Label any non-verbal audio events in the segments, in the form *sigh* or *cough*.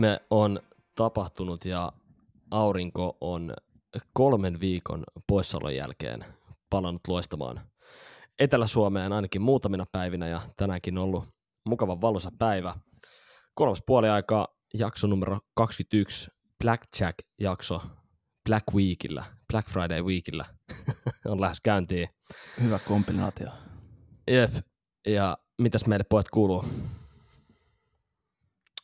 Ihme on tapahtunut ja aurinko on kolmen viikon poissaolon jälkeen palannut loistamaan Etelä-Suomeen ainakin muutamina päivinä ja tänäänkin on ollut mukava valoisa päivä. Kolmas puoli aikaa jakso numero 21, Blackjack-jakso Black Weekillä, Black Friday Weekillä *laughs* on lähes käyntiin. Hyvä kombinaatio. Jep, ja mitäs meille pojat kuuluu?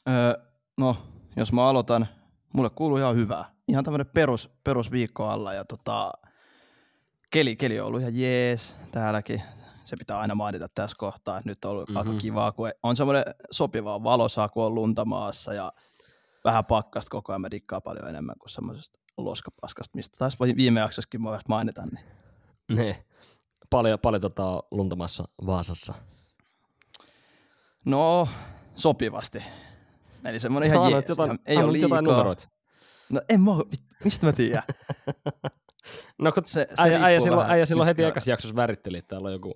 Öö, no, jos mä aloitan, mulle kuuluu ihan hyvää. Ihan tämmönen perus, perusviikko alla ja tota, keli, keli on ollut ihan jees täälläkin. Se pitää aina mainita tässä kohtaa, että nyt on ollut mm-hmm. aika kivaa, kun on semmoinen sopiva valosaa, kun on lunta maassa ja vähän pakkasta koko ajan. Mä dikkaan paljon enemmän kuin semmoisesta loskapaskasta, mistä taas viime jaksossakin mä mainita. Niin. Ne, paljon, paljon tota luntamassa Vaasassa. No, sopivasti. Eli semmoinen ihan jees. Jotain, ei ole liikaa. jotain numeroita. No en mä, mistä mä tiedän? *laughs* No kun Se- se äijä, äijä, silloin, äijä silloin heti ekassa jaksossa väritteli, että täällä on joku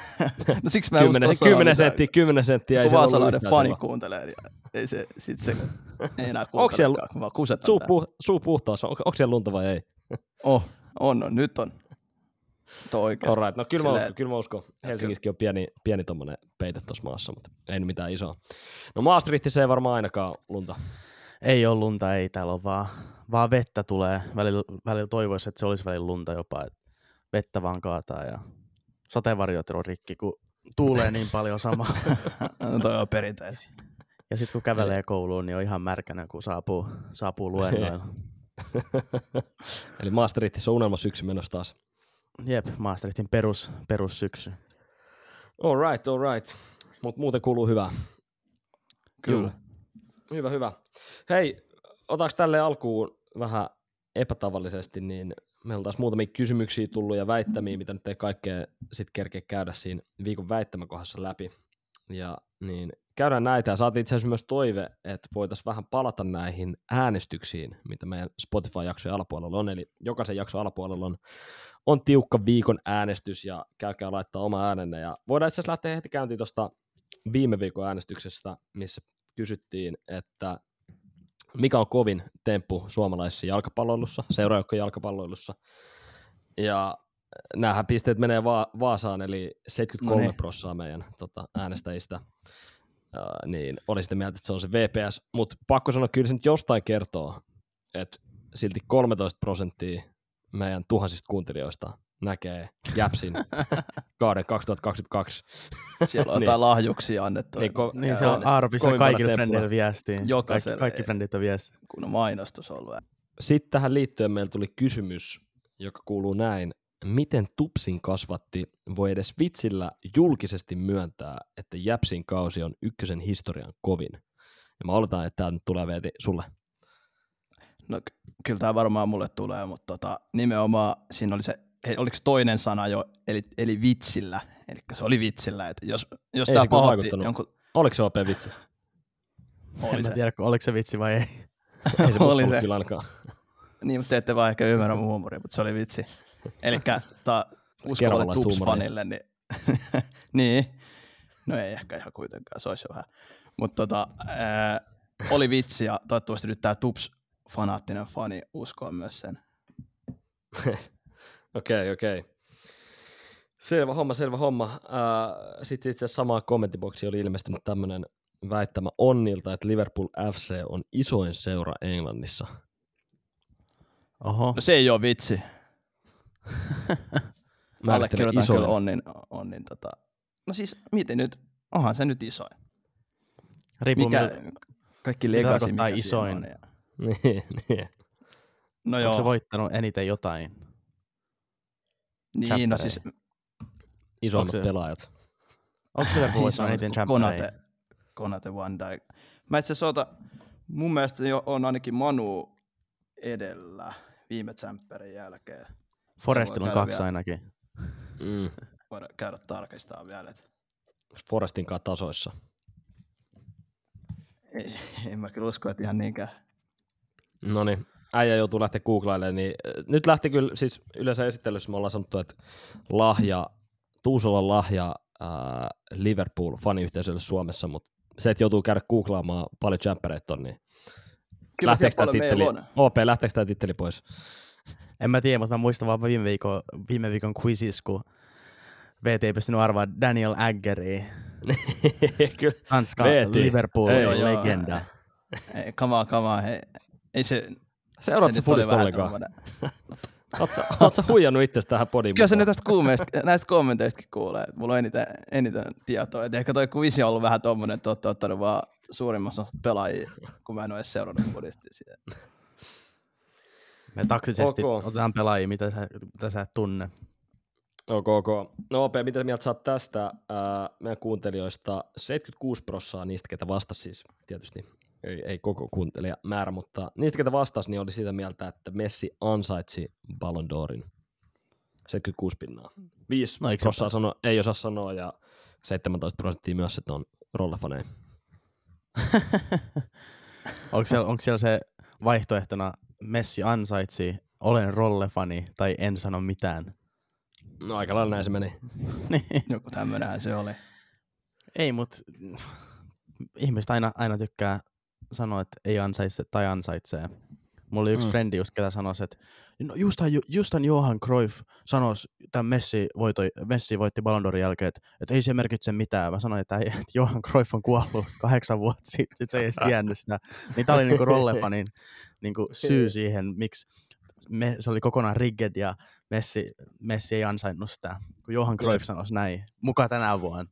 *laughs* no siksi mä 10, uskon 10 senttiä, 10 senttiä. Ei kun siellä ollut fani kuuntelee, niin ei se, sit se *laughs* ei enää siellä kuuntelekaan, kun vaan kusetan Suu, puh, suu puhtaus, on, onko siellä lunta vai ei? Oh, on, on, nyt on. Tuo oikeasti. Alright, no kyllä mä Silleen- uskon, kyllä mä uskon. Helsingissäkin on pieni, pieni tommonen peite tuossa maassa, mutta ei nyt mitään isoa. No Maastrichtissa ei varmaan ainakaan lunta. Ei ole lunta, ei. Täällä on vaan, vaan vettä tulee. Välillä, välillä toivoisi, että se olisi välillä lunta jopa. Että vettä vaan kaataa ja sateenvarjot on rikki, kun tuulee niin paljon sama. No *laughs* toi on perinteisiä. Ja sitten kun kävelee kouluun, niin on ihan märkänä, kun saapuu, saapuu luennoilla. *laughs* Eli Maastrichtissa on unelma syksy menossa taas. Jep, Maastrichtin perus, perussyksy. All right, all right. Mutta muuten kuuluu hyvää. Kyllä. Hyvä, hyvä. Hei, otaks tälle alkuun vähän epätavallisesti, niin meillä on taas muutamia kysymyksiä tullut ja väittämiä, mitä nyt ei kaikkea sit kerkeä käydä siinä viikon väittämäkohdassa läpi. Ja niin käydään näitä ja saatiin itse asiassa myös toive, että voitaisiin vähän palata näihin äänestyksiin, mitä meidän Spotify-jaksojen alapuolella on. Eli jokaisen jakson alapuolella on, on tiukka viikon äänestys ja käykää laittaa oma äänenne. Ja voidaan itse asiassa lähteä heti käyntiin tuosta viime viikon äänestyksestä, missä kysyttiin, että mikä on kovin temppu suomalaisessa jalkapalloilussa, seuraajoukkojen jalkapalloilussa. Ja näähän pisteet menee Va- Vaasaan, eli 73 No niin. prossaa meidän tota, äänestäjistä. Uh, niin oli sitten mieltä, että se on se VPS, mutta pakko sanoa, kyllä se nyt jostain kertoo, että silti 13 prosenttia meidän tuhansista kuuntelijoista näkee Jäpsin *laughs* kauden 2022. Siellä on *laughs* Niin. jotain lahjuksia annettu. Niin, ko- Niin se on kovimpana kaikille temppuna. frendeille viestiin. Kaikki, Jokaiselle, kaikki ei. frendit on viesti. kun on mainostus ollut. Sitten tähän liittyen meillä tuli kysymys, joka kuuluu näin. Miten Tupsin kasvatti voi edes vitsillä julkisesti myöntää, että Jäpsin kausi on ykkösen historian kovin? Ja mä oletan, että tämä nyt tulee Veeti sulle. No ky- kyllä tämä varmaan mulle tulee, mutta tota, nimenomaan siinä oli se, oliko se toinen sana jo, eli, eli vitsillä. Eli se oli vitsillä, että jos, jos Ei tämä se kyllä pahoitti vaikuttanut. jonkun... Oliko se OP vitsi? Oli en se. tiedä, oliko se vitsi vai ei. *laughs* Ei se Oli se. kyllä ainakaan. *laughs* Niin, mutta te ette vaan ehkä ymmärrä mun huumoria, mutta se oli vitsi. Eli uskovalle Kerralaista Tups-fanille, niin, *laughs* niin, no ei ehkä ihan kuitenkaan, se olisi jo vähän. Mutta tota, ää, oli vitsi ja toivottavasti nyt tämä Tups-fanaattinen fani uskoo myös sen. *laughs* Okei, okei. Selvä homma, selvä homma. Sitten itse asiassa samaan kommenttiboksiin oli ilmestynyt tämmöinen väittämä Onnilta, että Liverpool FC on isoin seura Englannissa. Oho. No se ei ole vitsi. *laughs* Määrittele Allekirjoitan isoin. kyllä onnin, onnin tota. No siis, miten nyt? Onhan se nyt isoin. Riippuu Mikä, mil- kaikki legacy, mikä isoin? on. Ja... *laughs* Niin, niin. No Onko joo, se voittanut eniten jotain? niin, no siis Isoimmat se- pelaajat. *laughs* Onko Liverpool voittanut Isoin, eniten? Konate, Konate Van Dijk. Mä itse asiassa mun mielestä jo on ainakin Manu edellä viime tsemppärin jälkeen. Forestilla on kaksi vielä. ainakin. Mm. Voidaan käydä tarkistamaan vielä. Et Forestin kanssa tasoissa. ei, en mä kyllä usko, että ihan niinkään. No niin, äijä joutuu lähteä googlailemaan, niin äh, nyt lähti kyllä, siis yleensä esittelyssä me ollaan sanottu, että lahja, Tuusolan lahja äh, Liverpool-faniyhteisölle Suomessa, mutta se, että joutuu käydä googlaamaan paljon jämppäreitä on, niin Kyllä lähteekö tämä titteli. OP, lähteekö tämä titteli pois? En mä tiedä, mutta mä muistan vaan viime viikon, viime viikon quizis, kun VT ei pystynyt arvaamaan Daniel Aggeria, *laughs* kyllä. Tanska. Liverpool Ei, legenda. Ei, come Ei se, Seuraatko se se fudista ollenkaan? Oletko *laughs* oot huijannut itse tähän podiin Kyllä se nyt tästä kuumeista, näistä kommenteistakin kuulee, että mulla on eniten, eniten tietoa. Et ehkä toi kuvisi on ollut vähän tommonen, että olette ottanut vaan suurimmassa osassa pelaajia, kun mä en ole edes seurannut fudistia. Me taktisesti Ok. otetaan pelaajia, mitä sä, mitä sä et tunne. Ok, ok. No OP, mitä mieltä sä oot tästä ää, meidän kuuntelijoista? 76 prossaa niistä, ketä vastasi siis tietysti, ei, ei koko kuuntelijamäärä, mutta niistä, ketä vastasi, niin oli sitä mieltä, että Messi ansaitsi Ballon d'Orin. 76 pinnaa. 5 No, no, eikö se prossaa sano, ei osaa sanoa ja 17 prosenttia myös, että on rollefaneja. *laughs* onko, siellä, onko siellä se vaihtoehtona Messi ansaitsi, olen rollefani tai en sano mitään? No aika lailla näin se meni. *laughs* Niin. Joku tämmönenhän se oli. Ei, mutta ihmiset aina, aina tykkää sanoa, että ei ansaitse tai ansaitsee. Mulla oli yksi Mm. frendi just, ketä sanoi, että no justhan, justhan Johan Cruyff sanoi tämän Messi, voito, Messi voitti Ballon d'Orin jälkeen, että, että ei se merkitse mitään. Mä sanoin, että, että Johan Cruyff on kuollut *laughs* kahdeksan vuotta sitten, että se ei edes tiennyt sitä. Niin tää oli niinku rollefanin niinku syy siihen, miksi me, se oli kokonaan rigged ja Messi, Messi ei ansainnut sitä, kun Johan Cruyff sanoi näin, muka tänä vuonna.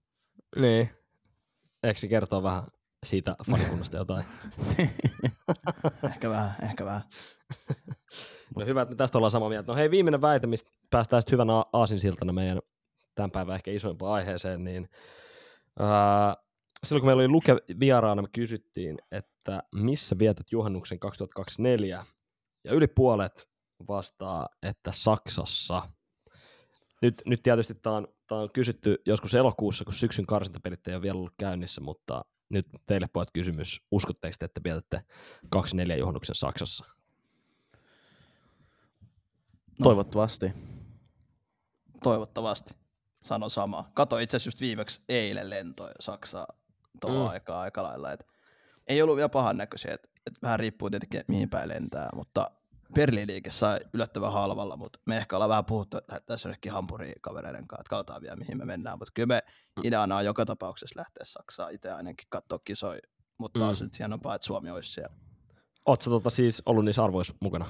Niin. Eikö se kertoo vähän siitä fanikunnasta jotain? *laughs* Ehkä vähän, ehkä vähän. *laughs* No hyvä, että me tästä ollaan samaa mieltä. No hei, viimeinen väite, mistä päästään sitten hyvän a- aasinsiltana meidän tämän päivän ehkä isoimpaan aiheeseen, niin ää, silloin kun meillä oli Luke vieraana, me kysyttiin, että missä vietät juhannuksen 2024, ja yli puolet vastaa, että Saksassa. Nyt, nyt tietysti tämä on, tää on kysytty joskus elokuussa, kun syksyn karsintapelit ei ole vielä ollut käynnissä, mutta nyt teille pojat kysymys, uskotteko te, että vietätte 24 juhannuksen Saksassa? No. Toivottavasti. Toivottavasti. Sano sama. Kato itse asiassa just viimeksi eilen lentoja Saksaa tuohon Mm. aikaan aika lailla. Et ei ollut vielä pahan näköisiä. Et, et vähän riippuu tietenkin, mihin päin lentää, mutta Berliiniike sai yllättävän halvalla, mutta me ehkä ollaan vähän puhuttu, että tässä jonnekin Hampuriin kavereiden kanssa, että katsotaan vielä mihin me mennään, mutta kyllä me Mm. ideana on joka tapauksessa lähteä Saksaan itse ainakin katsoa kisoja, mutta Mm. taas nyt hienompaa, että Suomi olisi siellä. Oletko tota siis ollut niissä arvoissa mukana?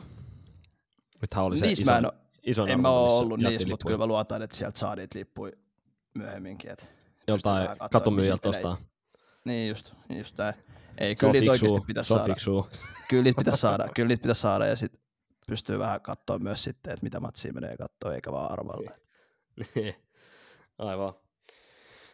Nythän oli se Niissä iso, mä en, iso en mä ole ollut niissä, mutta kyllä mä luotan, että sieltä saa niitä lippuja myöhemminkin. Et Joltain katumyyjältä ostaa. Niin just, niin just tää. Ei, Se kyllä on niitä oikeasti pitäisi se on saada. Kyllä niitä pitäisi *laughs* saada, kyllä niitä pitäisi saada ja sitten pystyy vähän katsoa myös sitten, että mitä matsia menee katsoa, eikä vaan arvalla. Niin. *laughs* Aivan.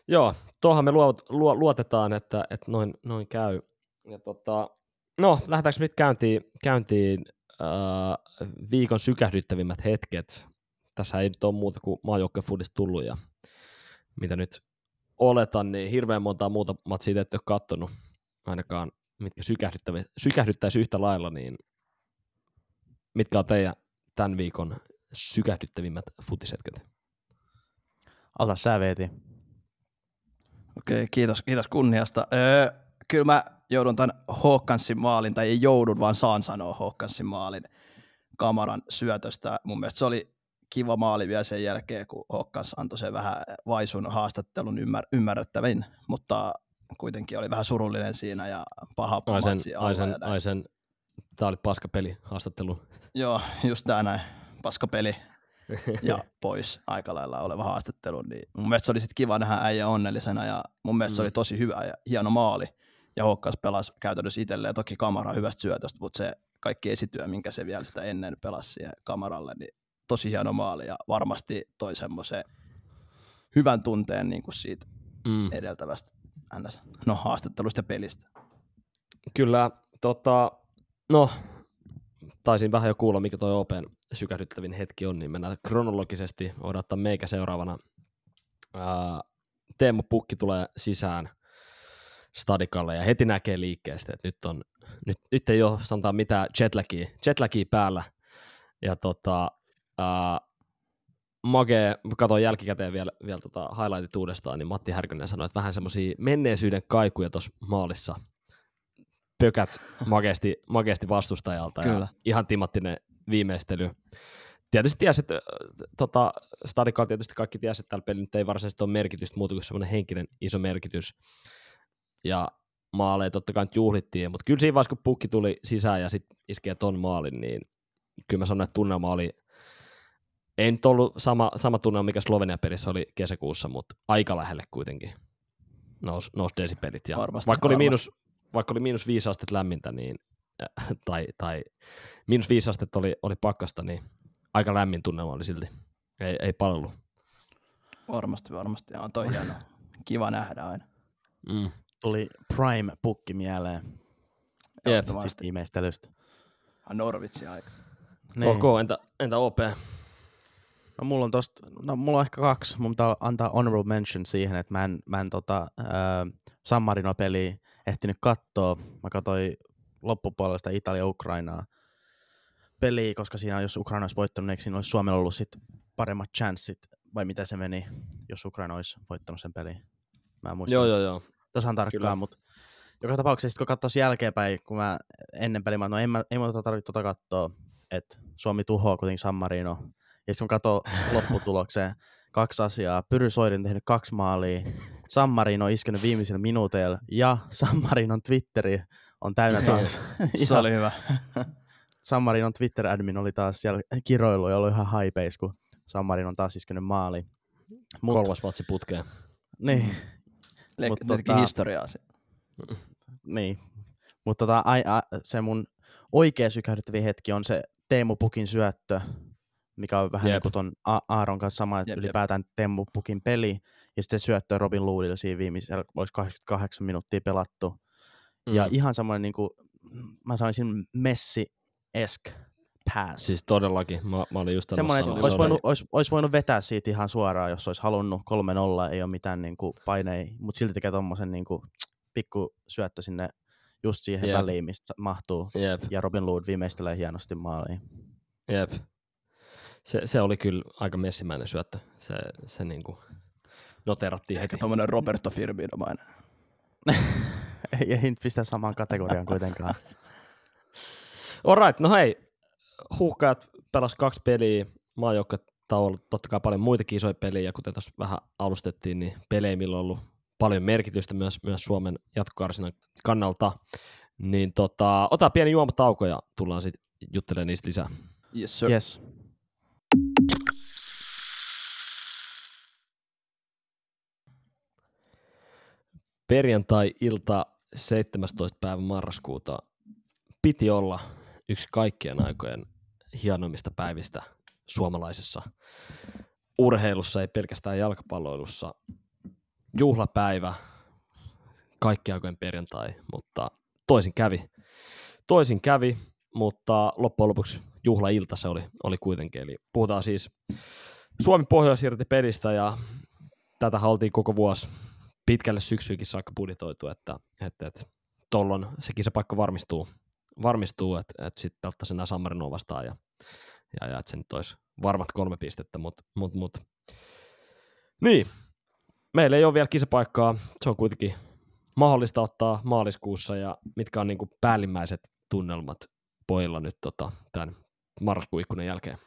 Joo, tuohon me luot, luo, luotetaan, että, että noin, noin käy. Ja tota, no, lähdetäänkö nyt käyntiin, käyntiin äh, viikon sykähdyttävimmät hetket. Tässä ei nyt ole muuta kuin maajoukkuefudista tullut ja mitä nyt oletan, niin hirveän montaa muuta matsia te ette ole kattonut, ainakaan mitkä sykähdyttäisi yhtä lailla, niin mitkä on teidän tämän viikon sykähdyttävimmät futishetket? Ota sä Veeti. Okei, kiitos, kiitos kunniasta. Öö, kyllä mä joudun tämän Håkansin maalin, tai ei joudun, vaan saan sanoa Håkansin maalin Kamaran syötöstä. Mun mielestä se oli kiva maali vielä sen jälkeen, kun Hokkans antoi sen vähän vaisun haastattelun ymmär, ymmärrettävin, mutta kuitenkin oli vähän surullinen siinä ja paha Aisen, Aisen, ja näin. Tää oli paskapeli haastattelu. Joo, just tää näin, paskapeli *laughs* ja pois aika lailla oleva haastattelu, niin mun mielestä se oli sit kiva nähdä äijä onnellisena ja mun mielestä mm. se Mm. oli tosi hyvä ja hieno maali. Ja Hokkas pelasi käytännössä itselleen toki kamera hyvästä syötöstä, mutta se kaikki esityö, minkä se vielä sitä ennen pelasi siihen kameralle, niin tosi hieno maali ja varmasti toi semmoisen hyvän tunteen niin kuin siitä Mm. edeltävästä NS, no, haastattelusta ja pelistä. Kyllä, tota, no, taisin vähän jo kuulla, mikä toi Open sykähdyttävin hetki on, niin mennään kronologisesti, odottaa meikä seuraavana. Ää, Teemu Pukki tulee sisään stadikalle ja heti näkee liikkeestä, että nyt, on, nyt, nyt ei ole sanotaan mitään jetlagia, jetlagia päällä. Ja tota, ää, Mage, katsoin jälkikäteen vielä, vielä tota highlightit uudestaan, niin Matti Härkönen sanoi, että vähän semmoisia menneisyyden kaikuja tuossa maalissa pökät makeasti, makeasti vastustajalta ja Kyllä. ihan timattinen viimeistely. Tietysti tiesi, että tota, Stadikalla tietysti kaikki tiesi, että tällä pelillä nyt ei varsinaisesti ole merkitystä muuta kuin semmoinen henkinen iso merkitys. Ja maaleja totta kai nyt juhlittiin, mutta kyllä siinä vaiheessa, kun pukki tuli sisään ja sitten iskee ton maalin, niin kyllä mä sanoin, että tunnelma oli, ei nyt ollut sama, sama tunnelma, mikä Slovenia-pelissä oli kesäkuussa, mutta aika lähelle kuitenkin nousi nous desipelit. Ja Varmasti, vaikka, oli varmasti. miinus, vaikka oli miinus viisi astetta lämmintä, niin, äh, tai, tai miinus viisi astetta oli, oli pakkasta, niin aika lämmin tunnelma oli silti. Ei, ei palvelu. Varmasti, varmasti. On toi hieno. Kiva nähdä aina. Mm. Tuli Prime-pukki mieleen Jep, siis viimeistelystä. Norvitsi aika. Niin. Ok, entä, entä OP? No mulla on tosta, no mulla on ehkä kaksi. Mun pitää antaa honorable mention siihen, että mä en, mä en tota, äh, San Marino-peliä ehtinyt kattoo. Mä katsoin loppupuolesta Italia-Ukrainaa peliä, koska siinä jos Ukraina olisi voittanut, niin eikö siinä olisi Suomella ollut sit paremmat chanssit, vai mitä se meni, jos Ukraina olisi voittanut sen peliin. Mä en muista Joo, joo, joo. tasan tarkkaan, mutta joka tapauksessa kun katsoisi jälkeenpäin, kun mä ennen peliä, mä, no ei, mä, ei muuta tarvitse tota katsoa, että Suomi tuhoaa kuitenkin San Marino. Ja sitten kun katsoo *laughs* lopputulokseen, kaksi asiaa. Pyry Soirin tehnyt kaksi maalia, *laughs* San Marino on iskenyt viimeisillä minuuteilla ja San Marinon Twitteri on täynnä taas. Se oli hyvä. *laughs* San Marinon Twitter-admin oli taas siellä kiroilu ja ollut ihan haipeis, kun San Marino on taas iskenyt maali. Mut, Kolmas vatsi putkeen. niin, Le- Mut tota- historiaa. Niin, mutta tota, a, se mun oikea sykähdyttävä hetki on se Teemu Pukin syöttö, mikä on vähän Jep. niin kuin ton A- Aaron kanssa sama, että Jep, ylipäätään Teemu Pukin peli, ja sitten syöttö Robin Loodille siinä viimeisellä, olisi 88 minuuttia pelattu. Mm. Ja ihan semmoinen, niin kuin, mä sanoisin Messi-esk pass. Siis todellakin, mä, mä olin just Semmoinen, että olisi voinut, olisi, olisi voinut vetää siitä ihan suoraan, jos olisi halunnut 3-0, ei ole mitään niin kuin paineja, mutta silti tekee tommosen niin kuin, pikku syöttö sinne just siihen Jep. väliin, mistä mahtuu. Jep, Ja Robin Lood viimeistelee hienosti maaliin. jep. Se, se oli kyllä aika messimäinen syöttö. Se, se niinku noterattiin heti. Ehkä tommonen Roberto Firminomainen. *laughs* ei, ei nyt pistä samaan kategoriaan kuitenkaan. *laughs* Alright, no hei, huuhkajat pelas kaksi peliä, maajoukkuet tauolla totta kai paljon muitakin isoja pelejä, ja kuten tuossa vähän alustettiin, niin pelejä, millä on ollut paljon merkitystä myös, myös Suomen jatkokarsinan kannalta. Niin tota, ota pieni juomatauko ja tullaan sitten juttelemaan niistä lisää. Yes, sir. yes. Perjantai-ilta 17. päivä marraskuuta piti olla yksi kaikkien aikojen hienoimmista päivistä suomalaisessa urheilussa, ei pelkästään jalkapalloilussa. Juhlapäivä, kaikkien aikojen perjantai, mutta toisin kävi. Toisin kävi, mutta loppujen lopuksi juhlailta se oli, oli kuitenkin. Eli puhutaan siis Suomi pohjois pelistä ja tätä oltiin koko vuosi pitkälle syksyykin saakka budjetoitu, että, että, että tollon se kisapaikka varmistuu, varmistuu että, että sitten pelattaisiin nämä San Marinoa vastaan ja, ja, ja että se nyt olisi varmat kolme pistettä, mutta mut, mut. niin, meillä ei ole vielä kisapaikkaa, se on kuitenkin mahdollista ottaa maaliskuussa ja mitkä on niin kuin päällimmäiset tunnelmat pojilla nyt tota, tämän marraskuun jälkeen.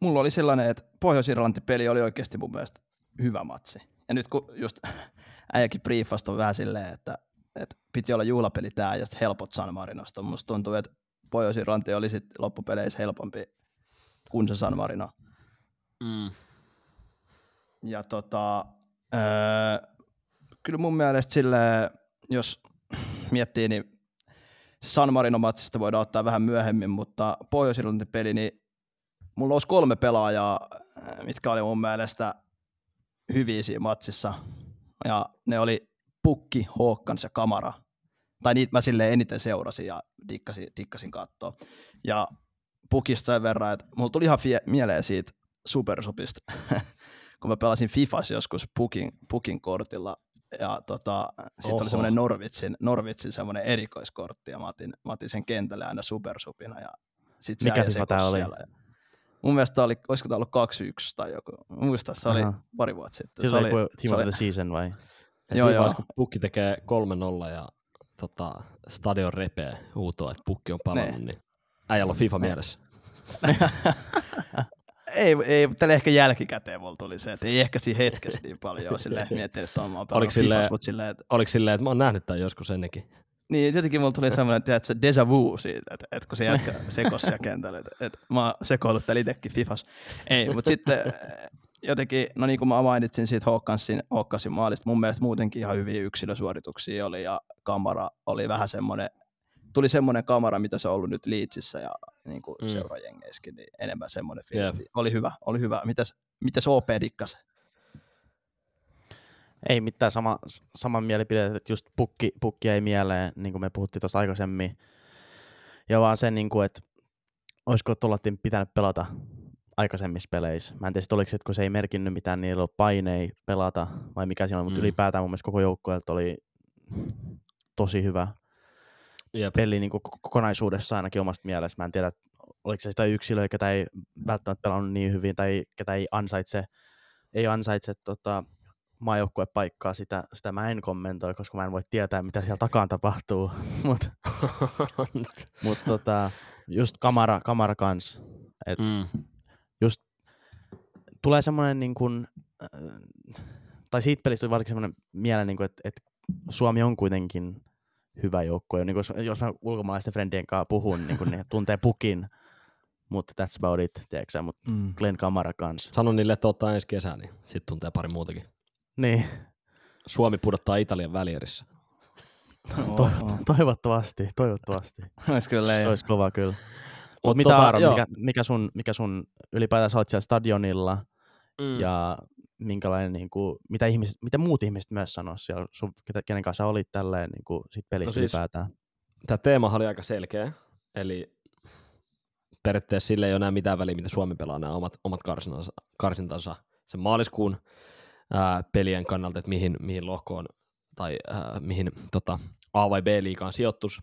mulla oli sellainen, että Pohjois-Irlanti-peli oli oikeasti mun mielestä hyvä matsi. Ja nyt kun just *laughs* äijäkin briefasta on vähän silleen, että, että piti olla juhlapeli tää ja sitten helpot San Marinosta. Musta tuntuu, että Pohjois-Irlanti oli sitten loppupeleissä helpompi kuin se San Marino. Mm. Ja tota, öö, kyllä mun mielestä sille, jos miettii, niin se San Marino-matsista voidaan ottaa vähän myöhemmin, mutta pohjois peli, niin mulla olisi kolme pelaajaa, mitkä oli mun mielestä hyviä siinä matsissa. Ja ne oli Pukki, Håkans ja Kamara. Tai niitä mä silleen eniten seurasin ja dikkasin, dikkasin katsoa. Ja Pukista sen verran, että mulla tuli ihan fie- mieleen siitä supersopista, *laughs* kun mä pelasin Fifas joskus Pukin, Pukin kortilla ja tota, sitten oli semmoinen Norvitsin, Norvitsin semmoinen erikoiskortti ja mä otin, mä otin sen kentälle aina supersupina ja sit se Mikä FIFA tämä oli? Ja mun mielestä oli, olisiko tämä ollut 2-1 tai joku, muista se oli Aha. pari vuotta sitten. Siis se oli, oli, Team se of oli, the Season vai? Ja *laughs* Joo, joo, kun pukki tekee 3-0 ja tota, stadion repee huutoa, että pukki on palannut, Ne. niin äijällä on FIFA Ne. mielessä. *laughs* ei, ei, tälle ehkä jälkikäteen mulla tuli se, että ei ehkä siinä hetkessä niin paljon ole *laughs* silleen miettinyt, että on mä Oliko pelannut silleen- Fifas, mutta silleen, että Oliko silleen, että mä oon nähnyt tämän joskus ennenkin? Niin, jotenkin mulla tuli semmoinen, tiedätkö, deja vu siitä, että, että kun se jätkä sekos siellä kentällä, että, että mä sekoillut täällä itsekin Fifas. Ei, mutta sitten eh, jotenkin, no niin kuin mä mainitsin siitä Hawkinsin, Hawkinsin maalista, mun mielestä muutenkin ihan hyviä yksilösuorituksia oli ja kamera oli vähän semmoinen, tuli semmoinen kamera, mitä se on ollut nyt Leedsissä ja niin kuin Mm. seurajengeissäkin, niin enemmän semmoinen fiilis. Jep. Oli hyvä, oli hyvä. Mitäs, mitäs OP dikkas? Ei mitään sama, saman mielipide, että just pukki, pukki ei mieleen, niin kuin me puhuttiin tuossa aikaisemmin. Ja vaan sen, niin kuin, että olisiko Tollattin pitänyt pelata aikaisemmissa peleissä. Mä en tiedä, oliko se, että kun se ei merkinnyt mitään, niin ei ollut painei pelata, vai mikä siinä on, mutta Mm. ylipäätään mun mielestä koko joukkueelta oli tosi hyvä Jep. peli niin kuin kokonaisuudessa ainakin omasta mielestä. Mä en tiedä, oliko se sitä yksilöä, ketä ei välttämättä pelannut niin hyvin tai ketä ei ansaitse, ei ansaitse tota, maajoukkuepaikkaa, sitä, sitä mä en kommentoi, koska mä en voi tietää, mitä siellä takaan tapahtuu. *laughs* Mutta *laughs* mut, tota, just kamera, kamera kans. Et mm. just tulee semmoinen niin kuin, äh, tai siitä pelistä tuli varsinkin semmoinen mieleen, niin kuin, että, että Suomi on kuitenkin hyvä joukkue. Niin kuin, jos, mä ulkomaalaisten friendien kanssa puhun, niin kuin ne *laughs* tuntee pukin, mutta that's about it, tiedätkö mutta Mm. Glenn Kamara kans. Sano niille, että ottaa ensi kesä, niin sitten tuntee pari muutakin. Niin, Suomi pudottaa Italian välierissä. to- toivottavasti, toivottavasti. Olisi kyllä Se ei. olisi kova kyllä. Mut Mutta mitä tota, Aaron, joo. mikä, mikä, sun, mikä sun ylipäätään sä olet siellä stadionilla Mm. ja minkälainen, niin kuin, mitä, ihmiset, mitä muut ihmiset myös sanoo siellä, sun, kenen kanssa sä olit tälleen niin kuin, sit pelissä No siis- ylipäätään? Tämä teema oli aika selkeä, eli periaatteessa sille ei ole enää mitään väliä, mitä Suomi pelaa nämä omat, omat karsintansa, karsintansa sen maaliskuun ää, pelien kannalta, että mihin, mihin lohkoon tai ää, mihin tota, A- vai B-liigaan sijoittus.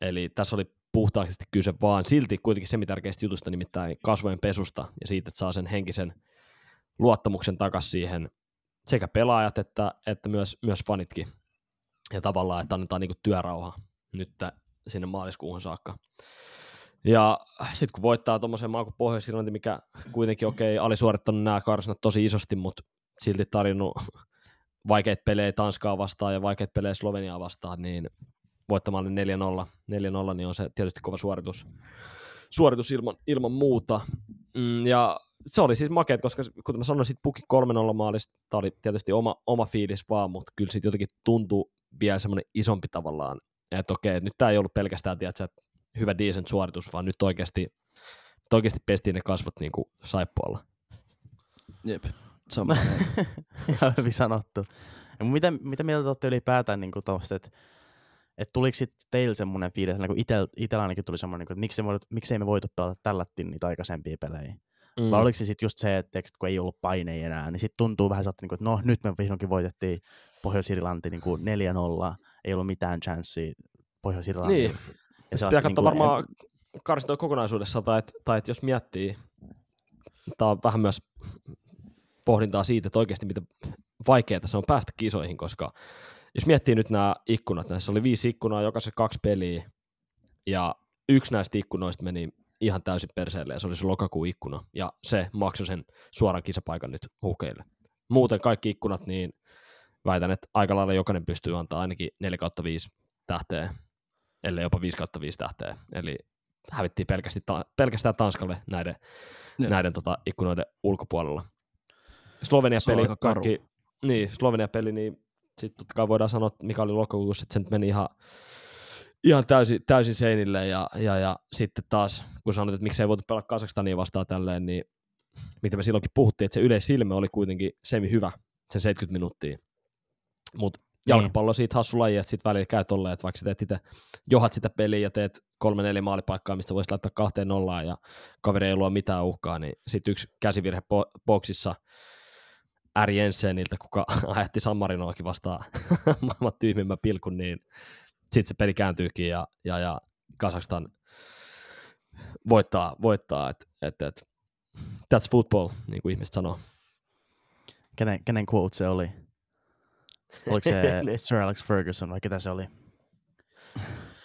Eli tässä oli puhtaasti kyse vaan silti kuitenkin semitärkeistä jutusta, nimittäin kasvojen pesusta ja siitä, että saa sen henkisen luottamuksen takaisin siihen sekä pelaajat että, että myös, myös fanitkin. Ja tavallaan, että annetaan niinku työrauha nyt sinne maaliskuuhun saakka. Ja sitten kun voittaa tuommoisen maan kuin Pohjois-Irlanti, mikä kuitenkin okei, okay, alisuorittanut nämä karsinat tosi isosti, mutta silti tarjonnut *laughs* vaikeita pelejä Tanskaa vastaan ja vaikeita pelejä Sloveniaa vastaan, niin voittamalla 4-0, 4-0 niin on se tietysti kova suoritus, suoritus ilman, ilman muuta. Mm, ja se oli siis makeet, koska kuten mä sanoin, sit puki 3-0 maalista, tämä oli tietysti oma, oma fiilis vaan, mutta kyllä sitten jotenkin tuntuu vielä semmoinen isompi tavallaan, että okei, nyt tämä ei ollut pelkästään, tiedätkö, hyvä decent suoritus, vaan nyt oikeasti, oikeasti pestiin ne kasvot niin kuin saippualla. Jep. Sama. *laughs* Ihan hyvin sanottu. Ja mitä, mitä mieltä te olette ylipäätään niin tuosta, että et tuliko sitten teillä semmoinen fiilis, niin kuin itel, itsellä ainakin tuli semmoinen, että miksi, me, miksei me voitu pelata tällättiin niitä aikaisempia pelejä. Mm. Vai oliko se sitten just se, että kun ei ollut paineja enää, niin sitten tuntuu vähän sellaista, niin kuin, että no nyt me vihdoinkin voitettiin Pohjois-Irlanti niin kuin 4-0, ei ollut mitään chanssiä Pohjois-Irlantiin. Niin, Ja sitten pitää katsoa niinku- varmaan karsintoja kokonaisuudessaan, tai, et- tai että jos miettii, tämä on vähän myös pohdintaa siitä, että oikeasti mitä vaikeaa se on päästä kisoihin, koska jos miettii nyt nämä ikkunat, näissä oli viisi ikkunaa, jokaisessa kaksi peliä, ja yksi näistä ikkunoista meni ihan täysin perseelle ja se oli se lokakuun ikkuna ja se maksoi sen suoran kisapaikan nyt hukeille. Muuten kaikki ikkunat, niin väitän, että aika lailla jokainen pystyy antaa ainakin 4 kautta 5 tähteä, ellei jopa 5 kautta 5 tähteä. Eli hävittiin pelkästään, pelkästään Tanskalle näiden, näiden tota, ikkunoiden ulkopuolella. Slovenia-peli, karu. kaikki, niin, Slovenia-peli, niin sitten totta kai voidaan sanoa, että mikä oli lokakuussa, että se nyt meni ihan, ihan täysin, täysin seinille ja, ja, ja, sitten taas, kun sanoit, että miksei voitu pelata Kasakstania vastaan tälleen, niin mitä me silloinkin puhuttiin, että se yleisilme oli kuitenkin semi hyvä, sen 70 minuuttia. Mutta jalkapallo on siitä hassu laji, että sit välillä käy tolleen, että vaikka sä teet itse, johat sitä peliä ja teet kolme neljä maalipaikkaa, mistä voisi laittaa kahteen nollaan ja kaveri ei luo mitään uhkaa, niin sitten yksi käsivirhe bo- boksissa R. Jenseniltä, kuka *laughs* ajatti San Marinoakin vastaan *laughs* maailman tyhmimmän pilkun, niin sitten se peli kääntyykin ja, ja, ja Kazakstan voittaa, voittaa että et, et, that's football, niin kuin ihmiset sanoo. Kenen, kenen quote se oli? Oliko se *laughs* Niin. Sir Alex Ferguson vai ketä se oli?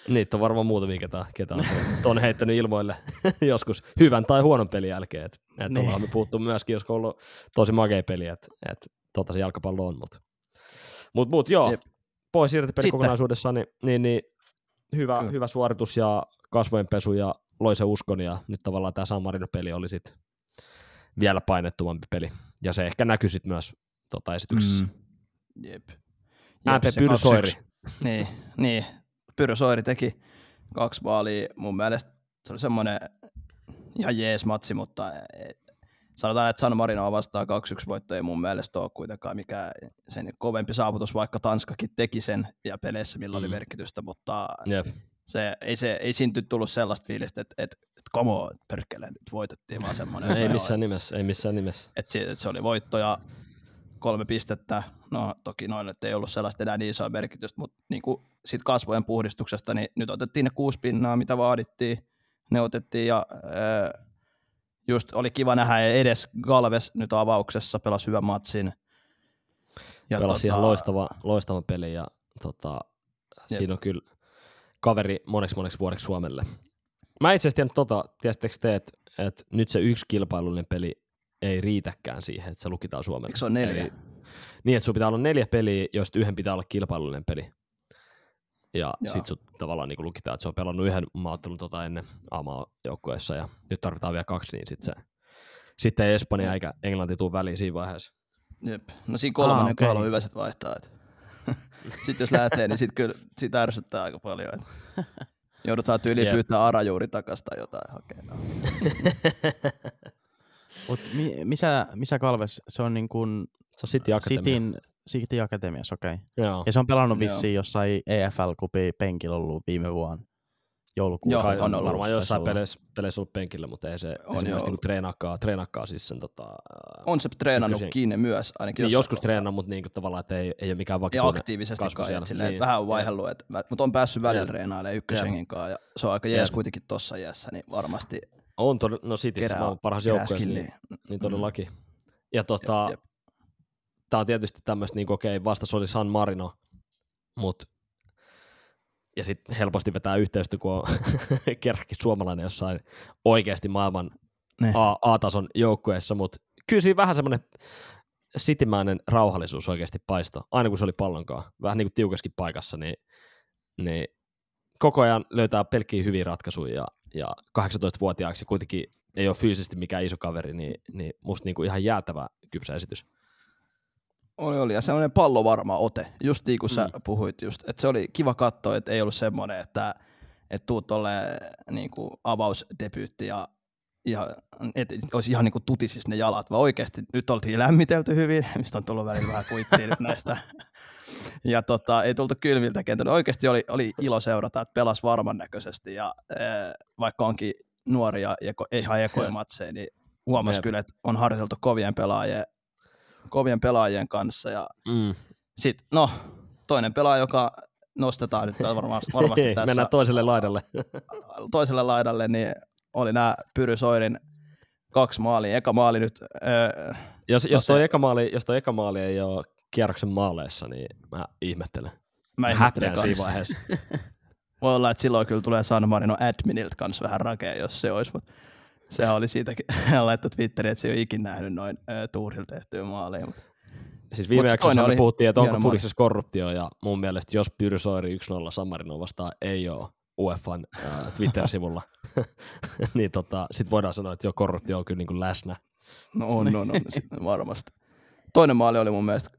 Niitä on varmaan muutamia, ketä, ketä on tuon heittänyt ilmoille joskus hyvän tai huonon pelin jälkeen. Et, et Niin. ollaan me puhuttu myöskin, jos on ollut tosi makea peli, että et, tota se jalkapallo on. Mutta mut, mut, joo, Jep. pois irti peli Sitten. kokonaisuudessaan, niin, niin, niin hyvä, Kyllä. hyvä suoritus ja kasvojenpesu ja loi se uskon ja nyt tavallaan tämä San Marino-peli oli sit vielä painettumampi peli. Ja se ehkä näkyy sitten myös tota, esityksessä. Mm. Jep. Jep, MP se Pyry 2-1. Soiri. Niin, niin. Pyry Soiri teki kaksi maalia. Mun mielestä se oli semmoinen ihan jees matsi, mutta ei- sanotaan, että San Marinoa vastaan 2-1 voitto ei mun mielestä ole kuitenkaan mikään sen kovempi saavutus, vaikka Tanskakin teki sen ja peleissä, millä oli Mm. merkitystä, mutta Jep. se, ei, se, ei siinä nyt tullut sellaista fiilistä, että, että, että come on, perkele, nyt voitettiin, vaan semmoinen. *laughs* ei missään nimessä, ei missään nimessä. että se, että se oli voitto ja kolme pistettä. No toki noin nyt ei ollut sellaista enää niin isoa merkitystä, mutta niin kuin siitä kasvojen puhdistuksesta, niin nyt otettiin ne kuusi pinnaa, mitä vaadittiin. Ne otettiin ja äh, just oli kiva nähdä edes Galves nyt avauksessa, pelasi hyvän matsin. Ja pelasi ihan loistava, loistava peli ja tota, siinä on kyllä kaveri moneksi moneksi vuodeksi Suomelle. Mä itse asiassa tiedän tota, tiesittekö te, että, että nyt se yksi kilpailullinen peli ei riitäkään siihen, että se lukitaan Suomelle. Eikö se ole neljä? Eli, niin, että sun pitää olla neljä peliä, joista yhden pitää olla kilpailullinen peli. Ja Joo. sit sun tavallaan niin lukitaan, että se on pelannut yhden maaottelun tota ennen AMA-joukkueessa ja nyt tarvitaan vielä kaksi, niin sit se, sitten ei Espanja eikä Englanti tuu väliin siinä vaiheessa. Jep. No siinä kolmannen Ah, okay. okei. on hyvä sit vaihtaa. Et. *laughs* sitten jos lähtee, niin sit kyllä sit ärsyttää aika paljon. Et. Joudutaan tyyliin Jep. pyytää Arajuuri takaisin tai jotain hakemaan. *laughs* Mut mi, missä, missä Kalves? Se on niin kuin Se on City Academy. Cityn, City Akatemiassa, okei. Okay. Joo. Ja se on pelannut Joo. vissiin jossain EFL-kupi penkillä ollut viime vuonna. Joulukuun. Joo, Kai on ollut. varmaan jossain peleissä, peleissä ollut penkillä, mutta ei se, ei On se joo. niinku treenaakaan, treenaakaan siis sen tota, On se treenannut Nykyisen- kiinni myös, ainakin niin jossain joskus treenaa, mutta niinku tavallaan, että ei, ei ole mikään Ja vakituinen. aktiivisesti kasvu kai, siellä. et silleen, Niin. vähän on vaihdellut, et, mutta on päässyt välillä Jep. treenailemaan ykkösengin kanssa ja se on aika jees Jep. kuitenkin tossa iässä, niin varmasti On todella, no Cityssä kerää, maailman parhaassa joukkueessa, niin, niin todellakin. Ja tota, Jep, tämä on tietysti tämmöistä, niin okei, okay, vastas oli San Marino, mutta ja sitten helposti vetää yhteystä, kun on *laughs* kerrankin suomalainen jossain oikeasti maailman Ne. A- A-tason joukkueessa, mutta kyllä siinä vähän semmoinen sitimäinen rauhallisuus oikeasti paisto, aina kun se oli pallonkaan, vähän niin kuin tiukaskin paikassa, niin, niin koko ajan löytää pelkkiä hyviä ratkaisuja ja, ja 18-vuotiaaksi kuitenkin ei ole fyysisesti mikään iso kaveri, niin, niin musta niin kuin ihan jäätävä kypsä esitys. Oli, oli. Ja sellainen pallovarma ote, just niin kuin sä Mm. puhuit just, että se oli kiva katsoa, että ei ollut semmoinen, että, että tuu tolle niin kuin avausdebyytti ja ihan, et olisi ihan niin kuin tutisis ne jalat, vaan oikeasti nyt oltiin lämmitelty hyvin, *laughs* mistä on tullut välillä vähän kuittia nyt näistä. Ja tota, ei tultu kylmiltä kentältä. Oikeasti oli, oli ilo seurata, että pelas varman näköisesti ja ee, vaikka onkin nuoria ja ko- ihan ekoja matseja, niin huomasi Jep. kyllä, että on harjoiteltu kovien pelaajien, kovien pelaajien kanssa ja Mm. sitten, no, toinen pelaaja, joka nostetaan nyt varmasti, *laughs* varmasti tässä Mennään toiselle laidalle. *laughs* toiselle laidalle, niin oli nämä Pyry Soirin kaksi maalia. Eka maali nyt, öö, Jos, No jos, toi se- eka maali, jos toi eka maali ei ole kierroksen maaleissa, niin mä ihmettelen. mä Mä ihmettelen häpeän siinä vaiheessa. *laughs* voi olla, että silloin kyllä tulee San Marino adminilta kanssa vähän rakea, jos se olisi, mutta sehän oli siitäkin *laughs* laittu Twitteriin, että se ei ole ikinä nähnyt noin äh, tuurilla tehtyä maaleja. Mutta Siis viime Mut jaksossa oli puhuttiin, että onko. Fudiksessa korruptio, ja mun mielestä jos Pyry Soiri 1-0 San Marino vastaan ei ole UEFan äh, Twitter-sivulla, *laughs* niin tota, sit voidaan sanoa, että jo korruptio on kyllä niin kuin läsnä. No on, on, on, sitten varmasti. Toinen maali oli mun mielestä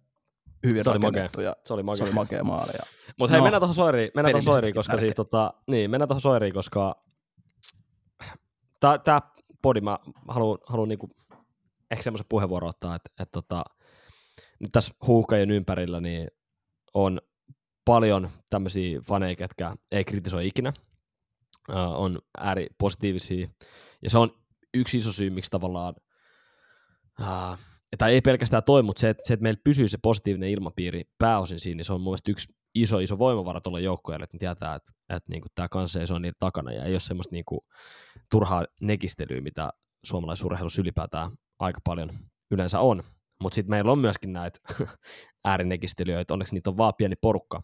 hyvin Se oli rakennettu ja Se oli se makea. oli makea maali. Ja Mutta hei, No, mennään tuohon Soiriin, mennään tuohon Soiriin koska tärkeä. siis tota, niin, mennään tuohon Soiriin, koska tää podi mä haluan, haluan niinku ehkä semmoisen puheenvuoron ottaa, että, että tota, nyt tässä huuhkajien ympärillä niin on paljon tämmöisiä faneja, ketkä ei kritisoi ikinä, on ääripositiivisia, ja se on yksi iso syy, miksi tavallaan, tai ei pelkästään toi, mutta se, että, se, että meillä pysyy se positiivinen ilmapiiri pääosin siinä, niin se on mun mielestä yksi iso, iso voimavara tuolla joukkueelle, että ne tietää, että, että niinku tämä kanssa ei se on niiden takana, ja ei ole semmoista niinku turhaa nekistelyä, mitä suomalaisurheilussa ylipäätään aika paljon yleensä on. Mutta sitten meillä on myöskin näitä *laughs* äärinekistelijöitä, onneksi niitä on vaan pieni porukka.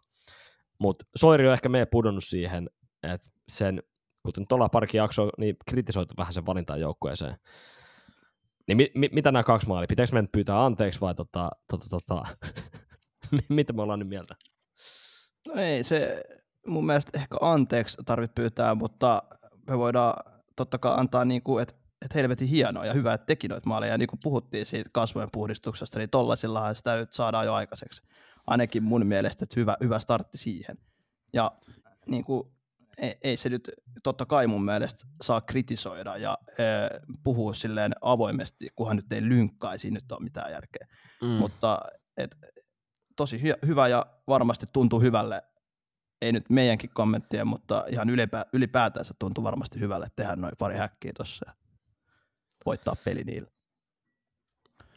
Mutta Soiri on ehkä meidän pudonnut siihen, että sen, kuten tuolla parikin jaksoa, niin kritisoitu vähän sen valintaan joukkueeseen. Niin mi- mi- mitä nämä kaksi maalia? Pitääkö meidän pyytää anteeksi vai tota, tota, tota, *laughs* mitä me ollaan nyt mieltä? No ei, se mun mielestä ehkä anteeksi tarvitse pyytää, mutta me voidaan totta kai antaa, niin kuin, että, että helvetin hienoa ja hyvä, että teki noita maaleja. Ja niin kuin puhuttiin siitä kasvojen puhdistuksesta, niin tollaisillahan sitä nyt saadaan jo aikaiseksi. Ainakin mun mielestä, että hyvä, hyvä startti siihen. Ja niin kuin, ei, ei se nyt totta kai mun mielestä saa kritisoida ja e, puhua silleen avoimesti, kunhan nyt ei lynkkaa, ei siinä nyt ole mitään järkeä. Mm. Mutta et, tosi hy- hyvä ja varmasti tuntuu hyvälle, ei nyt meidänkin kommenttien, mutta ihan ylipä, ylipäätään se tuntuu varmasti hyvälle tehdä noin pari häkkiä tuossa ja voittaa peli niillä.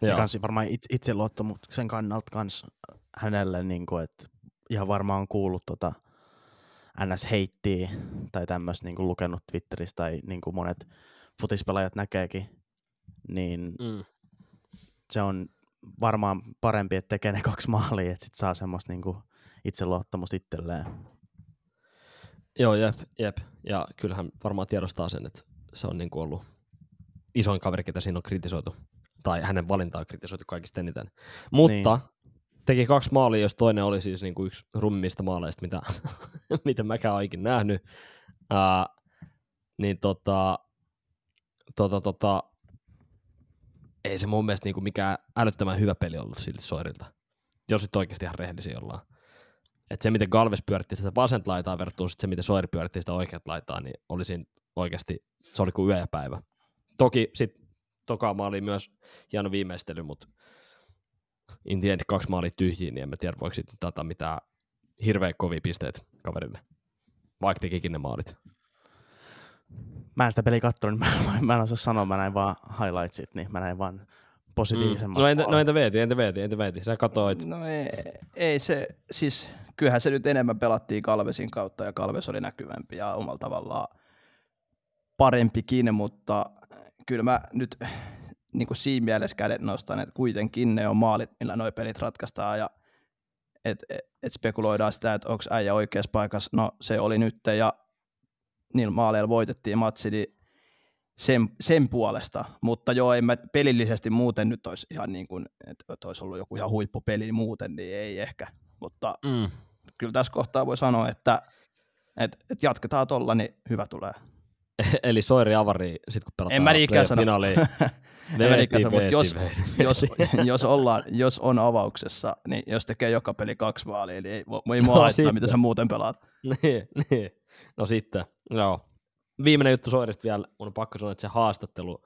Ja Joo. kans varmaan it, itseluottamuksen kannalta kans hänelle, niin kuin, että ihan varmaan on kuullut tota NS-heittiä tai tämmöistä niin lukenut Twitteristä tai niin kuin monet futispelaajat näkeekin, niin Mm. se on varmaan parempi, että tekee ne kaksi maalia, että sit saa semmoista niin kuin itseluottamusta itselleen. Joo, jep, jep. Ja kyllähän varmaan tiedostaa sen, että se on niinku ollut isoin kaveri, ketä siinä on kritisoitu. Tai hänen valintaa on kritisoitu kaikista eniten. Mutta niin. Teki kaksi maalia, jos toinen oli siis niinku yksi rummista maaleista, mitä, *laughs* mitä mäkään ikinä nähnyt. Ää, niin tota, tota, tota, ei se mun mielestä niinku mikään älyttömän hyvä peli ollut silti Soirilta. Jos nyt oikeasti ihan rehellisiä ollaan. Et se, miten Galves pyöritti sitä vasenta laitaa sit se, miten Soiri pyöritti sitä oikeat laitaa, niin oli siinä oikeasti, se oli kuin yö ja päivä. Toki sitten toka maali myös hieno viimeistely, mutta in the end kaksi maalia tyhjiä, niin en mä tiedä, voiko nyt antaa mitään hirveän kovia pisteitä kaverille. Vaikka tekikin ne maalit. Mä en sitä peliä katsonut, niin mä, mä, mä en osaa sanoa, mä näin vaan highlightsit, niin mä näin vaan positiivisemmat. No entä, no entä veeti, entä veeti, entä veeti. Sä katsoit, No ei, ei se, siis kyllähän se nyt enemmän pelattiin Kalvesin kautta ja Kalves oli näkyvämpi ja omalla tavallaan parempikin, mutta kyllä mä nyt niin kuin siinä mielessä kädet nostan, että kuitenkin ne on maalit, millä nuo pelit ratkaistaan ja et, et, et spekuloidaan sitä, että onko äijä oikeassa paikassa, no se oli nyt ja niillä maaleilla voitettiin matsi, niin sen, sen puolesta, mutta joo, en mä pelillisesti muuten nyt olisi ihan niin kuin, että olisi ollut joku ihan huippupeli muuten, niin ei ehkä, mutta mm, kyllä tässä kohtaa voi sanoa, että et, et jatketaan tolla, niin hyvä tulee. *laughs* eli Soiri avari, sit kun pelataan En mä niinkään sano. finaali. *laughs* En mä niinkään sano, mutta jos, jos, jos, ollaan, jos on avauksessa, niin jos tekee joka peli kaksi maalia, niin ei, ei mua No haittaa, sitten. mitä sä muuten pelaat. niin, niin. No sitten, joo. Viimeinen juttu Soirista vielä, mun on pakko sanoa, että se haastattelu,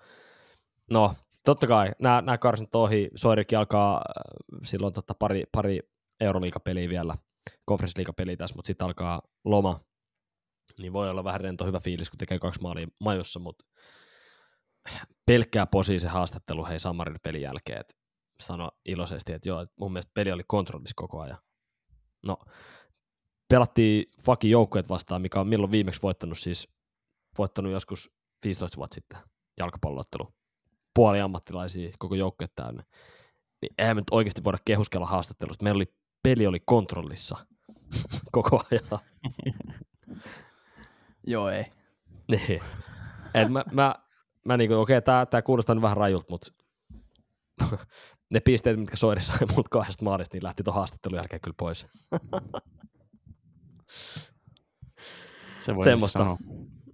no totta kai, nämä, nämä karsinat ohi, Soirikin alkaa äh, silloin totta pari, pari Euroliigapeliä vielä, konferenssiliigapeliä tässä, mutta sitten alkaa loma, niin voi olla vähän rento hyvä fiilis, kun tekee kaksi maalia majossa, mutta pelkkää posi se haastattelu hei Samarin pelin jälkeen, että sano iloisesti, että joo, mun mielestä peli oli kontrollissa koko ajan. No, pelattiin fucking joukkueet vastaan, mikä on milloin viimeksi voittanut siis, voittanut joskus 15 vuotta sitten jalkapalloottelu. Puoli ammattilaisia, koko joukkue täynnä. Niin eihän me nyt oikeasti voida kehuskella haastattelusta. Meillä oli, peli oli kontrollissa *laughs* koko ajan. *laughs* Joo, ei. *laughs* Niin. Et mä, mä, mä niinku, okei, okay, tää, tää kuulostaa nyt vähän rajulta, mutta *laughs* ne pisteet, mitkä Soiri sai mut kahdesta maalista, niin lähti tuon haastattelun jälkeen kyllä pois. *laughs* Se voi Semmosta. sanoa.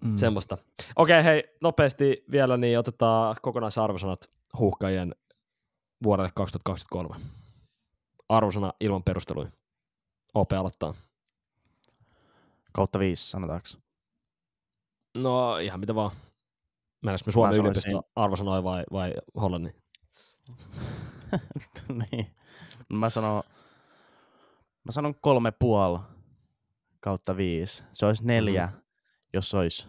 Mm. Semmosta. Okei, okay, hei, nopeasti vielä niin otetaan kokonaisarvosanat huuhkajien vuodelle 2023. Arvosana ilman perusteluja. OP aloittaa. Kautta viisi, sanotaanko. No ihan mitä vaan. Mennäänkö me Suomen Mä yliopisto sanoisin- arvosanoi vai, vai Hollannin? *laughs* niin. Mä sanon, mä sanon kolme puoli kautta viisi. Se olisi neljä, mm-hmm. jos olisi,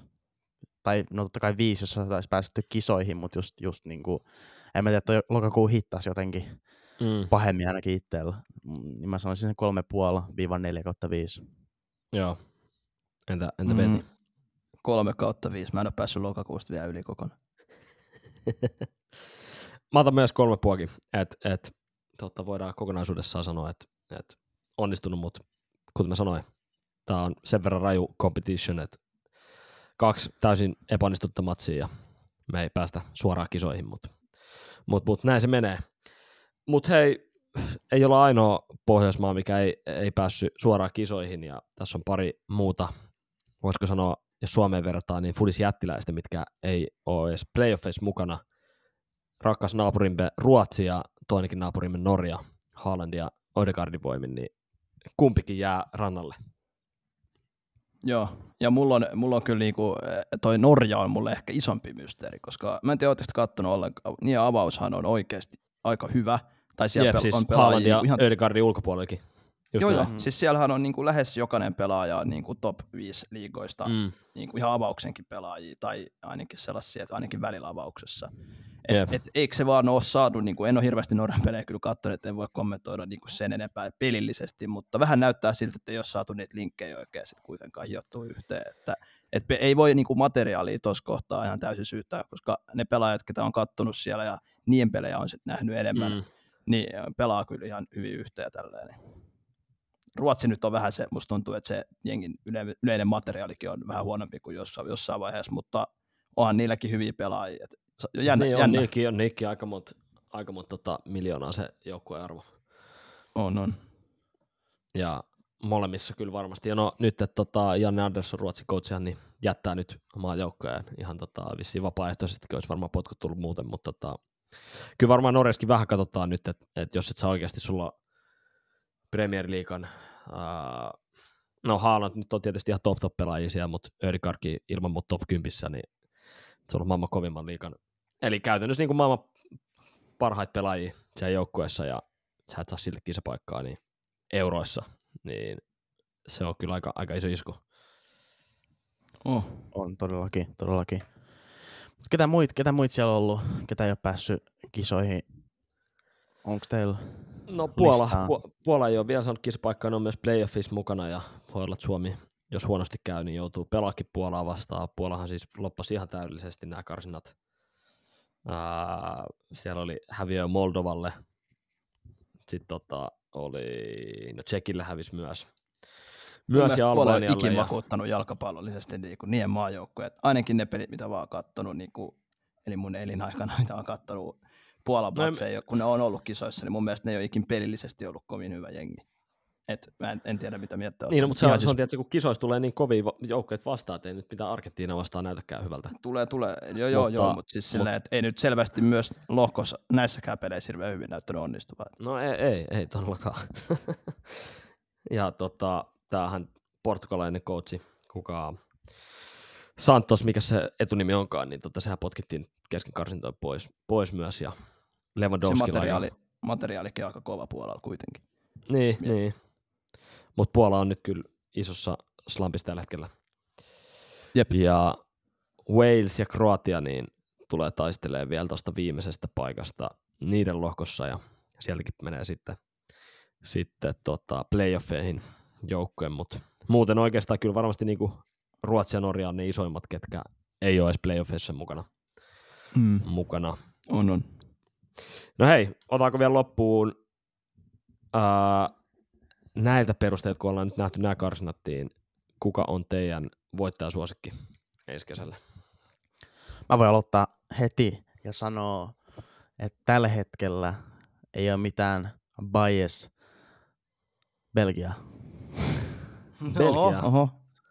tai no totta kai viisi, jos olisi päästy kisoihin, mutta just, just niinku, en mä tiedä, toi lokakuun hittas jotenkin Mm. pahemmin ainakin itsellä. Mm, Niin mä sanoisin sen kolme puoli viiva neljä kautta viisi. Joo. Entä, entä Mm. Veti? Kolme kautta viisi. Mä en ole päässyt lokakuusta vielä yli kokonaan. *laughs* Mä otan myös kolme puokin, että et, totta voidaan kokonaisuudessaan sanoa, että et onnistunut, mutta kuten mä sanoin, tää on sen verran raju competition, että kaksi täysin epäonnistutta matsia ja me ei päästä suoraan kisoihin, mutta mut, mut, näin se menee. Mutta hei, ei olla ainoa Pohjoismaa, mikä ei, ei päässyt suoraan kisoihin ja tässä on pari muuta, voisiko sanoa, jos Suomeen verrataan, niin Fudis jättiläistä, mitkä ei ole edes playoffeissa mukana – rakas naapurimme Ruotsi ja toinenkin naapurimme Norja, Haaland ja Odegaardin voimin, niin kumpikin jää rannalle. Joo, ja mulla on, mulla on kyllä niinku, eh, toi Norja on mulle ehkä isompi mysteeri, koska mä en tiedä, ootteko te kattonut ollenkaan, niin avaushan on oikeasti aika hyvä, tai siellä Jep, pel- siis on Haaland pelaajia ja ihan Ödegaardin ulkopuolellakin. Just Joo, joo. Siis siellähän on niin kuin lähes jokainen pelaaja niin kuin top 5 liigoista, mm. Niin kuin ihan avauksenkin pelaajia, tai ainakin sellaisia, että ainakin välillä avauksessa. Et, et, eikö se vaan ole saatu, niin kuin, en ole hirveästi Norjan pelejä kyllä katsonut, että en voi kommentoida niin kuin sen enempää pelillisesti, mutta vähän näyttää siltä, että ei ole saatu niitä linkkejä oikein sit kuitenkaan hiottua yhteen, että et ei voi niin kuin materiaalia tuossa kohtaa ihan täysin syyttää, koska ne pelaajat, ketä on kattonut siellä ja niiden pelejä on sitten nähnyt enemmän, Mm. niin pelaa kyllä ihan hyvin yhteen tälleen. niin. Ruotsi nyt on vähän se, musta tuntuu, että se jengin yle, yleinen materiaalikin on vähän huonompi kuin jossain, jossain vaiheessa, mutta onhan niilläkin hyviä pelaajia. Jännä, niin on, jännä. niilläkin on, niilläkin aika monta aika monta tota, miljoonaa se joukkueen arvo. On, on. Ja molemmissa kyllä varmasti. Ja no nyt, että tota, Janne Andersson, Ruotsin coachihan, niin jättää nyt omaa joukkojen ihan tota, vissiin vapaaehtoisesti, olisi varmaan potkut tullut muuten, mutta tota, kyllä varmaan Norjaskin vähän katsotaan nyt, että, että jos et saa oikeasti sulla Premier Leaguean, ää, no Haaland nyt on tietysti ihan top top pelaajia siellä, mutta Ödegaardkin ilman mut top 10, niin se on maailman kovimman liikan. Eli käytännössä niin kuin maailman parhaita pelaajia siellä joukkueessa ja sä et saa silti kisapaikkaa niin euroissa, niin se on kyllä aika, aika iso isku. Oh. On todellakin, todellakin. Mut ketä muit, ketä muit siellä on ollut, ketä ei ole päässyt kisoihin? Onko teillä? No Puola. Pu- Puola ei ole vielä saanut kisapaikkaa, ne on myös playoffissa mukana ja voi olla, että Suomi, jos huonosti käy, niin joutuu pelaakin Puolaa vastaan. Puolahan siis loppasi ihan täydellisesti nämä karsinat. Ää, siellä oli häviö Moldovalle, sitten tota, oli, no Tsekille hävisi myös. Myös ja Puola on ikin Ja, vakuuttanut jalkapallollisesti niin kuin niiden maajoukkoja. Ainakin ne pelit, mitä vaan katsonut, niin kuin, eli mun elinaikana, mitä on katsonut Puolan No en- matseja, kun ne on ollut kisoissa, niin mun mielestä ne ei ole ikin pelillisesti ollut kovin hyvä jengi. Et mä en, en tiedä, mitä mieltä niin, no, mutta se on, se on tietysti, kun kisoissa tulee niin kovia joukkoja vastaan, että ei nyt pitää Argentiina vastaan näytäkään hyvältä. Tulee, tulee. Joo, joo, Mutta- joo, mutta siis silleen, että ei nyt selvästi myös lohkossa näissäkään peleissä hirveän hyvin näyttänyt onnistuvan. No ei, ei, ei todellakaan. *laughs* ja tota, tämähän portugalainen coachi, kuka Santos, mikä se etunimi onkaan, niin tota, sehän potkittiin kesken karsintoja pois, pois myös. Ja Se Lewandowski materiaali, materiaalikin aika kova puolella kuitenkin. Niin, Mie- niin. Mutta Puola on nyt kyllä isossa slampissa tällä hetkellä. Jep. Ja Wales ja Kroatia niin tulee taistelemaan vielä tuosta viimeisestä paikasta niiden lohkossa ja sieltäkin menee sitten, sitten tota playoffeihin joukkojen, mutta muuten oikeastaan kyllä varmasti niinku Ruotsi ja Norja on ne isoimmat, ketkä ei ole edes playoffeissa mukana. Mm. mukana. On, on. No hei, otaanko vielä loppuun ää, näiltä perusteet, kun ollaan nyt nähty nämä karsinat, niin kuka on teidän voittajasuosikki ensi kesällä? Mä voin aloittaa heti ja sanoa, että tällä hetkellä ei ole mitään bias Belgia. Belgia. Oho, oho.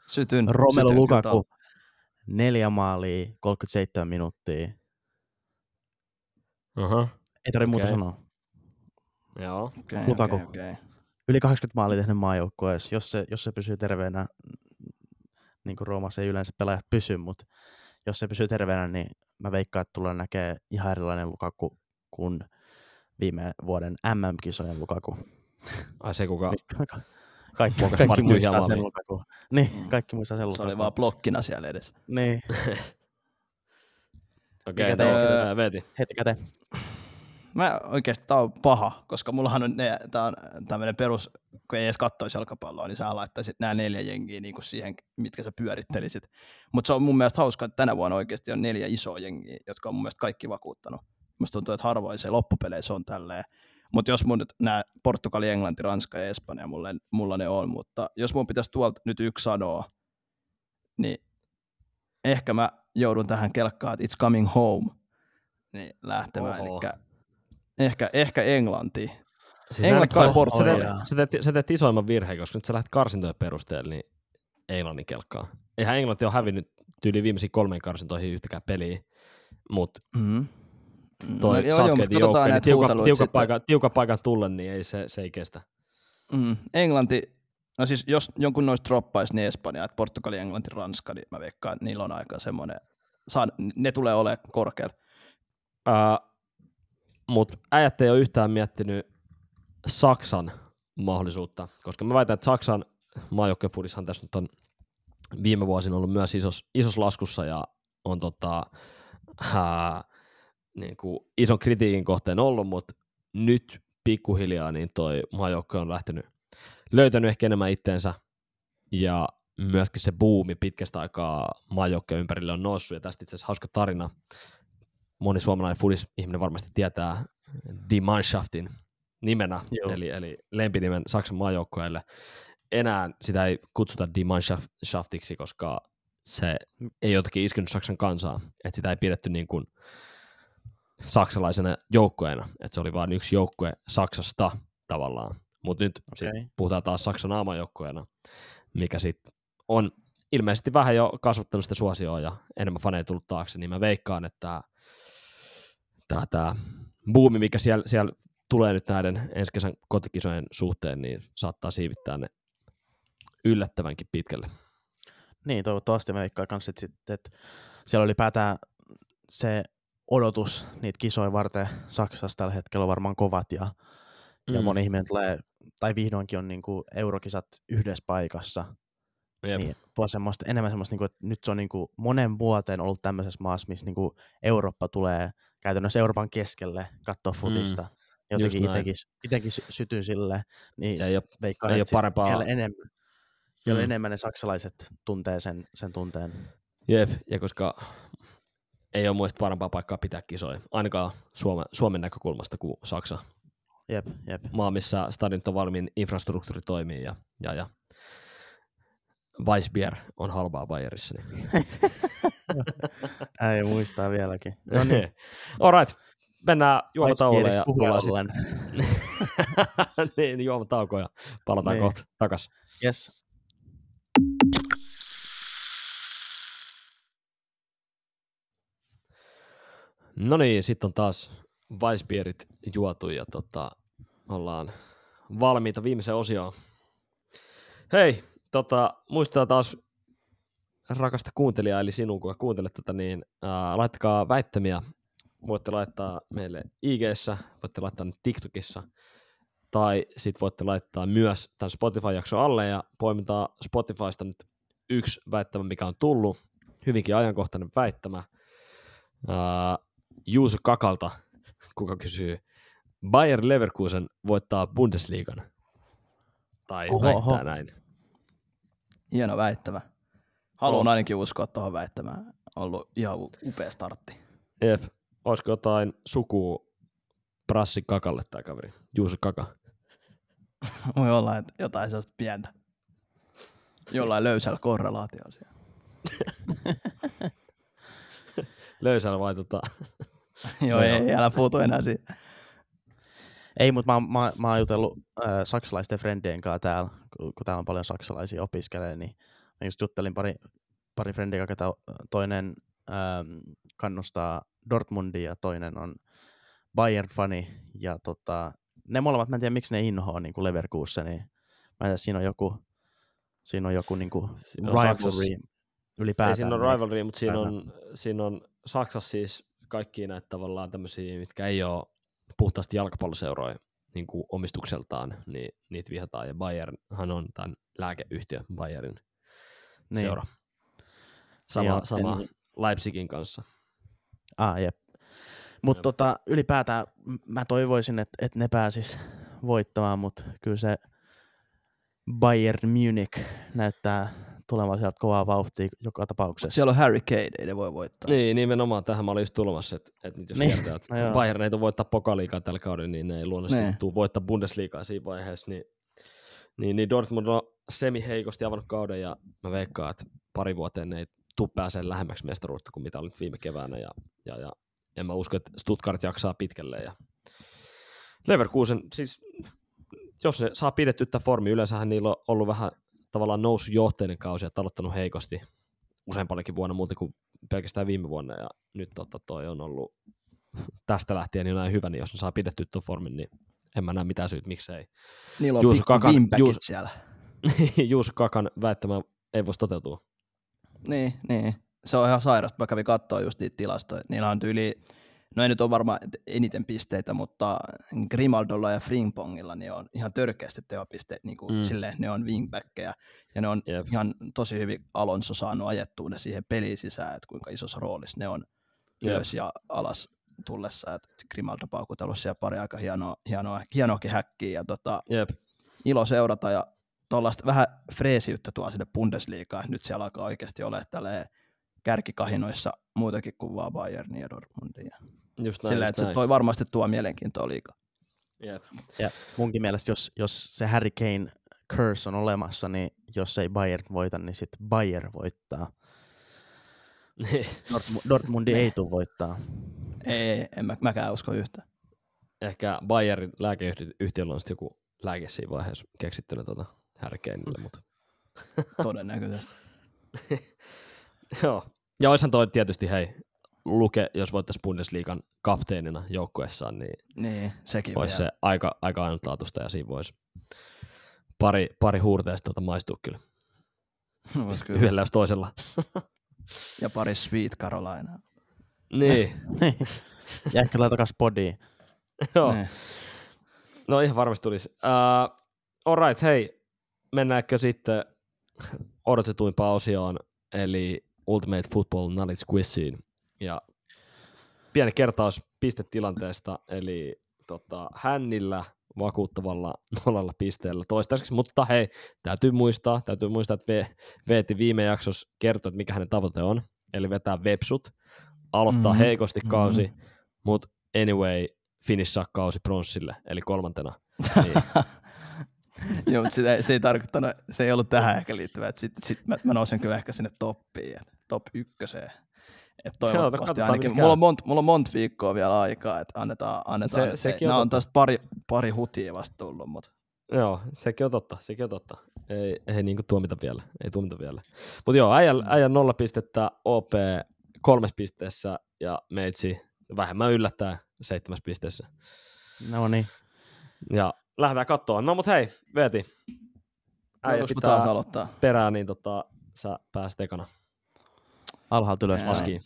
Sytyn. Romelu sytyn Lukaku, neljä maalia, 37 minuuttia. Aha. Ei tarvitse muuta Okei. sanoa. Joo. Okei, Lukaku. okei, okei. Yli 80 maalia tehnyt maajoukkueessa, jos se, jos se pysyy terveenä, niin kuin Roomassa ei yleensä pelaajat pysy, mutta jos se pysyy terveenä, niin mä veikkaan, että tullaan näkee ihan erilainen Lukaku kuin viime vuoden MM-kisojen Lukaku. Ai se kuka, Mistä ka- kaikki, Muokas kaikki pari muistaa sen. Lukaku. Niin, kaikki muistaa sen Se Lukaku. oli vaan blokkina siellä edessä. Niin, *laughs* okei, okay, no, Veeti. heti käteen. Mä oikeesti tää on paha, koska mullahan on ne, tää on tämmönen perus, kun ei edes kattoisi jalkapalloa, niin sä laittaisit nämä neljä jengiä niin kuin siihen, mitkä sä pyörittelisit. Mutta se on mun mielestä hauska, että tänä vuonna oikeasti on neljä isoa jengiä, jotka on mun mielestä kaikki vakuuttanut. Musta tuntuu, että harvoin se loppupeleissä on tälleen. Mutta jos mun nyt nämä Portugali, Englanti, Ranska ja Espanja, mulla, mulla ne on, mutta jos mun pitäisi tuolta nyt yksi sanoa, niin ehkä mä joudun tähän kelkkaan, että it's coming home, niin lähtemään. Oho. Ehkä, ehkä Englanti. Siis Englanti näin vai kars- Portugali? Sä teet, sä, teet, isoimman virheen, koska nyt sä lähdet karsintojen perusteella, niin Englannin kelkkaa. Eihän Englanti ole hävinnyt tyyli viimeisiin kolmeen karsintoihin yhtäkään peliä, mutta Mm-hmm. toi joo, no, joo, mutta Southgatein katsotaan joukko, niin tiukan, sitten. paikan, tiukan paikan tullen, niin ei, se, se ei kestä. Mm, Englanti, no siis jos jonkun noista droppaisi, niin Espanja, että Portugali, Englanti, Ranska, niin mä veikkaan, että niillä on aika semmoinen, saan, ne tulee olemaan korkealla. Uh, Mutta äijät ei ole yhtään miettinyt Saksan mahdollisuutta, koska mä väitän, että Saksan maajoukkuefudishan tässä nyt on viime vuosina ollut myös isos, isos laskussa ja on tota, ää, niin kuin ison kritiikin kohteen ollut, mutta nyt pikkuhiljaa niin toi maajoukkue on lähtenyt, löytänyt ehkä enemmän itteensä ja myöskin se buumi pitkästä aikaa maajoukkojen ympärille on noussut ja tästä itse asiassa hauska tarina. Moni suomalainen fudis-ihminen varmasti tietää Die Mannschaftin nimenä, Joo. eli, eli lempinimen Saksan maajoukkueelle. Enää sitä ei kutsuta Die Mannschaftiksi, koska se ei jotenkin iskenyt Saksan kansaa, että sitä ei pidetty niin kuin saksalaisena joukkueena, että se oli vain yksi joukkue Saksasta tavallaan. Mutta nyt okay. Okei. puhutaan taas Saksan aamajoukkueena, mikä sitten on ilmeisesti vähän jo kasvattanut sitä suosioa ja enemmän faneja tullut taakse, niin mä veikkaan, että tämä, tämä buumi, mikä siellä, siellä tulee nyt näiden ensi kesän kotikisojen suhteen, niin saattaa siivittää ne yllättävänkin pitkälle. Niin, toivottavasti mä veikkaan kanssa, että, sit, että siellä oli päätään se odotus niitä kisoja varten Saksassa tällä hetkellä on varmaan kovat ja, mm. ja moni ihminen tulee, tai vihdoinkin on niin kuin eurokisat yhdessä paikassa, Jep. niin tuo semmoista, enemmän semmoista, niin kuin, että nyt se on niin kuin monen vuoteen ollut tämmöisessä maassa, missä niin kuin Eurooppa tulee käytännössä Euroopan keskelle katsoa futista. Mm. Jotenkin itekin, itekin sy- sytyy sille, niin Ja ei ole, veikkaan, ei ole parempaa. vielä enemmän, vielä Mm. enemmän ne saksalaiset tuntee sen, sen tunteen. Jep, ja koska ei ole muista parempaa paikkaa pitää kisoja, ainakaan Suomen, Suomen näkökulmasta kuin Saksa. Jep, jep. Maa, missä stadionit on valmiin, infrastruktuuri toimii ja, ja, ja Weissbier on halpaa Bayerissa. Niin. Ei muistaa vieläkin. *laughs* No niin, Alright, mennään juomatauolle ja tullaan sit- ollen. niin, juomatauko ja palataan Niin. kohta takas. Yes. No niin, sitten on taas Weissbierit juotu ja tota, ollaan valmiita viimeiseen osioon. Hei, tota, muistetaan taas rakasta kuuntelijaa, eli sinun, kun kuuntelet tätä, niin ää, laittakaa väittämiä. Voitte laittaa meille ig voitte laittaa ne TikTokissa, tai sitten voitte laittaa myös tämän Spotify-jakson alle, ja poimitaan Spotifysta nyt yksi väittämä, mikä on tullut, hyvinkin ajankohtainen väittämä. Ää, Juuso Kakalta, kuka kysyy, Bayer Leverkusen voittaa Bundesliigan. Tai Oho, väittää oho. näin. Hieno väittämä. Haluan On. ainakin uskoa tuohon väittämään. Ollut ihan upea startti. Jep. Olisiko jotain sukua Brassi Kakalle tämä kaveri? Juuso Kaka. *laughs* Voi olla, että jotain sellaista pientä. Jollain löysällä korrelaatiolla siellä. *laughs* Löysällä vai tota... *laughs* Joo, ei, älä puutu enää siitä. Ei, mutta mä, mä, mä oon jutellut äh, saksalaisten frendien kanssa täällä, kun, kun täällä on paljon saksalaisia opiskeleja, niin mä just juttelin pari, pari frendiä, ketä toinen ähm, kannustaa Dortmundia ja toinen on Bayern-fani. Ja tota, ne molemmat, mä en tiedä miksi ne inhoaa niin kuin Leverkusen, niin mä en tiedä, siinä on joku, siinä on joku niin kuin Siinä on rivalry ylipäätään. Ei siinä on rivalry, mutta siinä on, siinä on Saksassa siis kaikki näitä tavallaan tämmöisiä, mitkä ei ole puhtaasti jalkapalloseuroja niin kuin omistukseltaan, niin niitä vihataan. Ja Bayernhan on tämän lääkeyhtiö Bayerin Niin. seura. Sama, on. sama En- Leipzigin kanssa. Ah, jep. Mutta tota, ylipäätään mä toivoisin, että et ne pääsis voittamaan, mutta kyllä se Bayern Munich näyttää tulevan sieltä kovaa vauhtia joka tapauksessa. Siellä on Harry Kane, ei ne voi voittaa. Niin, nimenomaan tähän mä olin just tulemassa, että, että nyt jos Niin, niin. että *laughs* no. Bayern ei voittaa pokaliikaa tällä kaudella, niin ne ei luonnollisesti Niin. tule voittaa Bundesliigaa siinä vaiheessa, niin, niin, niin Dortmund on semi-heikosti avannut kauden ja mä veikkaan, että pari vuoteen ne ei tule pääsee lähemmäksi mestaruutta kuin mitä oli viime keväänä ja, ja, ja en mä usko, että Stuttgart jaksaa pitkälle ja Leverkusen, siis jos ne saa pidettyä tämän formi, yleensähän niillä on ollut vähän tavallaan nousujohteinen kausi ja aloittanut heikosti useampanakin vuonna muuten kuin pelkästään viime vuonna ja nyt totta toi on ollut tästä lähtien niin näin hyvä, niin jos ne saa pidettyä tuon formin, niin en mä näe mitään syyt, miksei. Niillä on Juuso Kakan- Juus- siellä. *laughs* Juuso Kakan väittämä ei voisi toteutua. Niin, niin. Se on ihan sairasta. Mä kävin katsoa just niitä tilastoja. Niillä on yli, no ei nyt ole varmaan eniten pisteitä, mutta Grimaldolla ja Frimpongilla niin on ihan törkeästi tehopisteet. Niin kuin Mm. silleen, ne on wingbackkejä ja ne on Jep. ihan tosi hyvin Alonso saanut ajettua ne siihen peliin sisään, että kuinka isossa roolissa ne on Jep. ylös ja alas tullessa. Et Grimaldo paukutellut siellä pari aika hienoa, hienoa, hienoakin häkkiä ja tota, Jep. ilo seurata ja tuollaista vähän freesiyttä tuo sinne Bundesliigaan. Nyt siellä alkaa oikeasti olla tälleen kärkikahinoissa muutakin kuin vaan Bayernia ja Dortmundia. Just näin, Sillä, just että se näin. toi varmasti tuo mielenkiintoa liikaa. Jep. Ja munkin mielestä, jos, jos se Harry Kane curse on olemassa, niin jos ei Bayern voita, niin sitten Bayern voittaa. *laughs* Dortmund, Dortmundi ei tule voittaa. Ei, en mä, mäkään usko yhtään. Ehkä Bayerin lääkeyhtiöllä on sitten joku lääke siinä vaiheessa keksittynä tuota härkeinille, mutta Todennäköisesti. *laughs* Joo. Ja olisihan toi tietysti, hei, Luke, jos voittaisi Bundesliigan kapteenina joukkueessaan, niin Niin, sekin olisi vielä. se aika, aika ainutlaatuista ja siinä voisi pari, pari huurteista tuota maistua kyllä. *laughs* Vois kyllä. Yhdellä jos toisella. Ja pari Sweet Carolina. *laughs* *laughs* niin, ja ehkä laitakas podiin. joo. Niin. No ihan varmasti tulisi. Uh, alright, hei, mennäänkö sitten odotetuimpaan osioon, eli Ultimate Football Knowledge Quiziin. Ja pieni kertaus pistetilanteesta, eli tota, hännillä vakuuttavalla nollalla pisteellä toistaiseksi, mutta hei, täytyy muistaa, täytyy muistaa, että Veeti viime jaksossa kertoi, että mikä hänen tavoite on, eli vetää vepsut, aloittaa Mhm, heikosti kausi, mutta anyway, finissaa kausi pronssille, eli kolmantena. Niin, *laughs* Joo, mutta sitä, se ei tarkoittanut, se ei ollut tähän ehkä liittyvä, että sit, sit mä, mä nousen kyllä ehkä sinne toppiin, top ykköseen. Et toivottavasti ainakin, mulla on, monta, mulla on monta viikkoa vielä aikaa, että annetaan, annetaan. Se- Se, sekin on nämä on totta. tästä pari, pari hutia vasta tullut, mutta Joo, sekin on totta, sekin on totta. Ei, ei niinku tuomita vielä, ei tuomita vielä. Mutta joo, äijän, äijän nolla pistettä, OP kolmes pisteessä ja Meitsi vähemmän yllättää seitsemäs pisteessä. No niin. Ja lähdetään katsoa. No mut hei, Veeti, äijä taas pitää aloittaa? perää, niin tota, sä pääset ekana. Alhaalta ylös maskiin.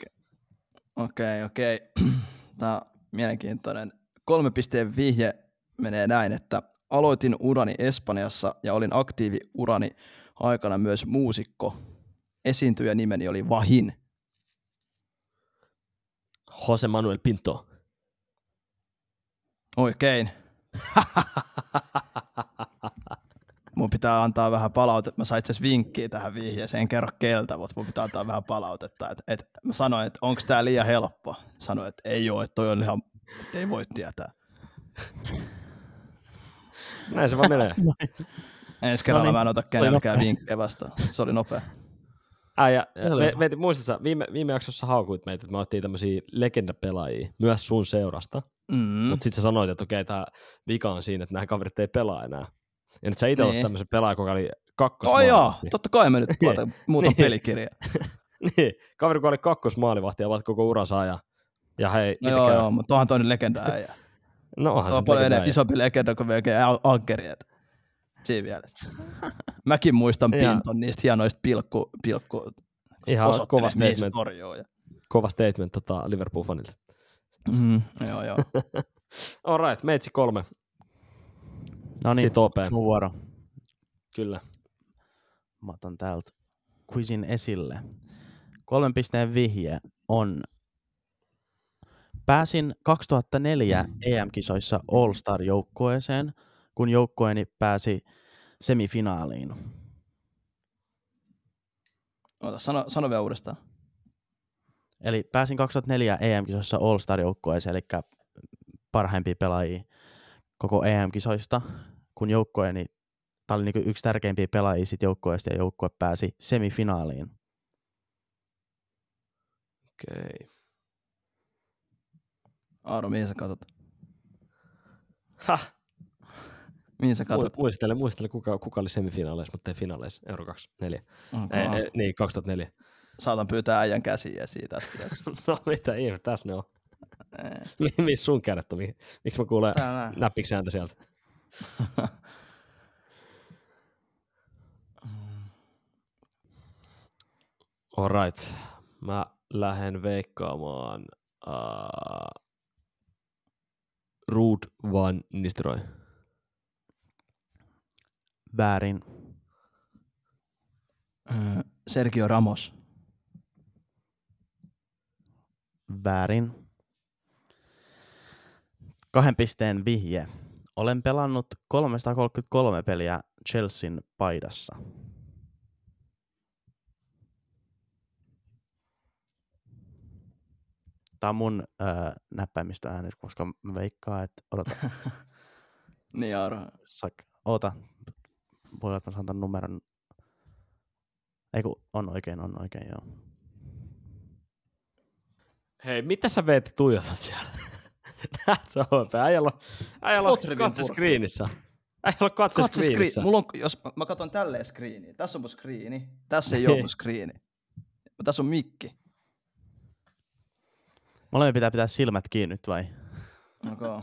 Okei, okei. *clears throat* Tämä on mielenkiintoinen. Kolme pisteen vihje menee näin, että aloitin urani Espanjassa ja olin aktiivi urani aikana myös muusikko. Esiintyjä nimeni oli Vahin. Jose Manuel Pinto. Oikein. *laughs* Pitää antaa vähän palautetta. Mä sain itse asiassa vinkkiä tähän vihjeeseen, en kerro keltä, mutta mun pitää antaa vähän palautetta. Et, et, mä sanoin, että onko tää liian helppo. Sanoin, että ei ole, että toi on ihan, että ei voi tietää. Näin se vaan menee. *laughs* Ensi kerralla niin. mä en ota kenelläkään vinkkejä vastaan. Se oli nopea. Äijä, Joo, me, me, muistatko, viime, viime jaksossa haukuit meitä, että me otettiin tämmöisiä legendapelaajia myös sun seurasta, Mm. mm. mutta sitten sä sanoit, että okei, tämä vika on siinä, että nämä kaverit ei pelaa enää. Ja nyt sä itse Niin. tämmöisen pelaajan, joka oli kakkos Oh joo, totta kai me nyt tuota, *laughs* muuta Niin. pelikirjaa. *laughs* niin, kaveri, kun oli kakkosmaalivahti ja ovat koko uransa ja, ja hei, No joo, käy- joo, mutta onhan toinen legenda äijä. no onhan Tuo se on paljon legenda enemmän, isompi legenda kuin Al- Ankeri. että Siinä mielessä. Mäkin muistan Pinton niistä hienoista pilkku, pilkku Ihan kova statement. torjuu. Ja... Kova statement tota, Liverpool-fanilta. Mm, joo, joo. *laughs* All right, meitsi kolme. No niin, mun vuoro. Kyllä. Mä otan täältä quizin esille. Kolmen pisteen vihje on Pääsin 2004 EM-kisoissa All-Star-joukkueeseen, kun joukkueeni pääsi semifinaaliin. Ota, sano, sano vielä uudestaan. Eli pääsin 2004 EM-kisoissa All-Star-joukkueeseen, eli parhaimpia pelaajia koko EM-kisoista, kun joukkueeni, tämä oli niinku yksi tärkeimpiä pelaajia sit joukkueesta ja joukkue pääsi semifinaaliin. Okei. Aaro, mihin sä katot? Häh? Mihin sä katot? Mu- Muistele, muistele kuka, kuka oli semifinaaleissa, mutta ei finaaleissa. Euro 24. Okay. Ei, ei, niin, 2004. Saatan pyytää äijän käsiä siitä. *laughs* no mitä ihme, tässä ne on. *laughs* Ei. Missä sun kädet on? Mi- Miksi mä kuulen Täällä. näppiksi ääntä sieltä? *laughs* Alright. Mä lähden veikkaamaan uh, Ruud van Nistelrooy. Väärin. Sergio Ramos. Väärin. Kahden pisteen vihje. Olen pelannut 333 peliä Chelsean paidassa. Tämä on mun öö, näppäimistöäänet, koska mä veikkaan, että odota, *laughs* Niin Aaro. sak, oota, voi olla, että mä saan tämän numeron. Ei kun on oikein, on oikein, joo. Hei, mitä sä veet tuijotat siellä? Näet sä OP? Äijällä on, äijällä on katse screenissä. Äijällä on katse, Katse screenissä. screen. Mulla on, jos mä- mä katson tälleen screeniä. Tässä on mun screeni. Tässä ei ole mun *laughs* screeni. Tässä on mikki. Molemmilla pitää pitää silmät kiinni nyt vai? Okay.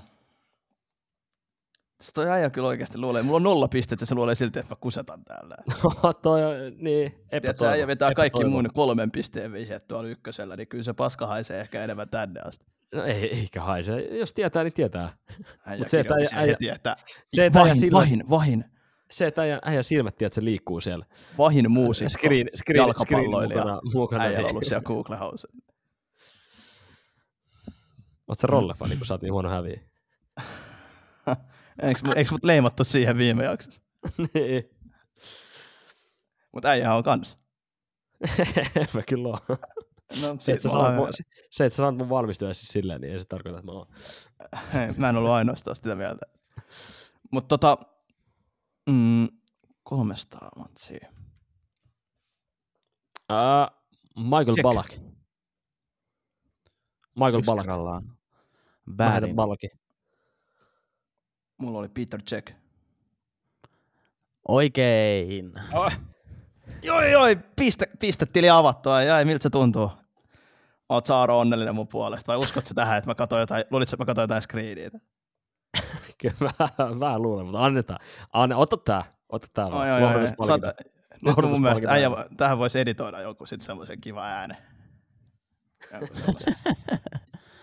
Tässä toi äijä kyllä oikeasti luulee. Mulla on nolla pistettä, se luulee silti, että mä kusetan täällä. *laughs* Toi on, niin, epätoivo. äijä vetää kaikki epätoivo. mun kolmen pisteen vihjeet tuolla ykkösellä, niin kyllä se paska haisee ehkä enemmän tänne asti. No ei, eikä haise. Jos tietää, niin tietää. Äijä Mut se, että äijä- heti, että Se, että äijä vahin, silmät, vahin, vahin, se, että äijä, äijä silmät tiedät, että se liikkuu siellä. vahin muusikko. Screen, screen, screen jalkapalloilija. mukana. mukana Äijällä niin. ollut siellä Google House. Oot sä rollefani, kun sä oot niin huono häviä? *laughs* Eikö, eikö mut leimattu siihen viime jaksossa? *laughs* niin. Mutta äijä on kans. en *laughs* mä kyllä oo. No, Se, että sä mä, mun, se, että sä sanot mun valmistua siis silleen, niin ei se tarkoita, että mä oon. hei, *laughs* mä en ollut ainoastaan sitä mieltä. Mutta tota, mm, 300 matsia. Uh, Michael Check. Ballack. Michael Yksi Ballack. kerrallaan. Väärin. Ballackin. Mulla oli Peter Check. Oikein. Oh. Joi, joi, piste, pistetili avattua. Jäi, miltä se tuntuu? Oot Saaro onnellinen mun puolesta vai uskot sä tähän, että mä katsoin jotain, luulit, että mä katsoin jotain screeniä? *laughs* Kyllä mä, mä luulen, mutta annetaan. Anne, ota tää. Ota tää Oi, vaan. oi, oi, sata- Nyt mun mielestä äijä, tähän voisi editoida joku sit semmoisen kiva äänen.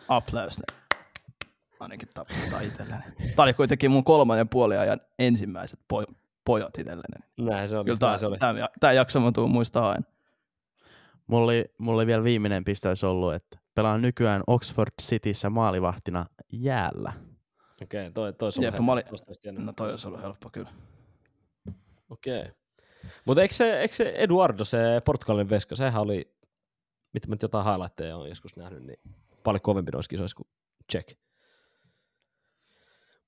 Aplaus. *laughs* Ainakin taputtaa itselleni. Tää oli kuitenkin mun kolmannen puolen ajan ensimmäiset po- pojat itselleni. Näin se oli. Kyllä tää, se oli. tää, tää jakso mä tuun muistaa aina. Mulla oli, mulla oli vielä viimeinen piste olisi ollut, että pelaan nykyään Oxford Cityssä maalivahtina jäällä. Okei, okay, toi, toi se Jep, mä olin-. No toi olisi ollut helppo kyllä. Okei. Okay. Mutta eikö se, eikö se Eduardo, se Portugalin veska, sehän oli, mitä mä nyt jotain highlightteja on joskus nähnyt, niin paljon kovempi noissa kisoissa kuin Check.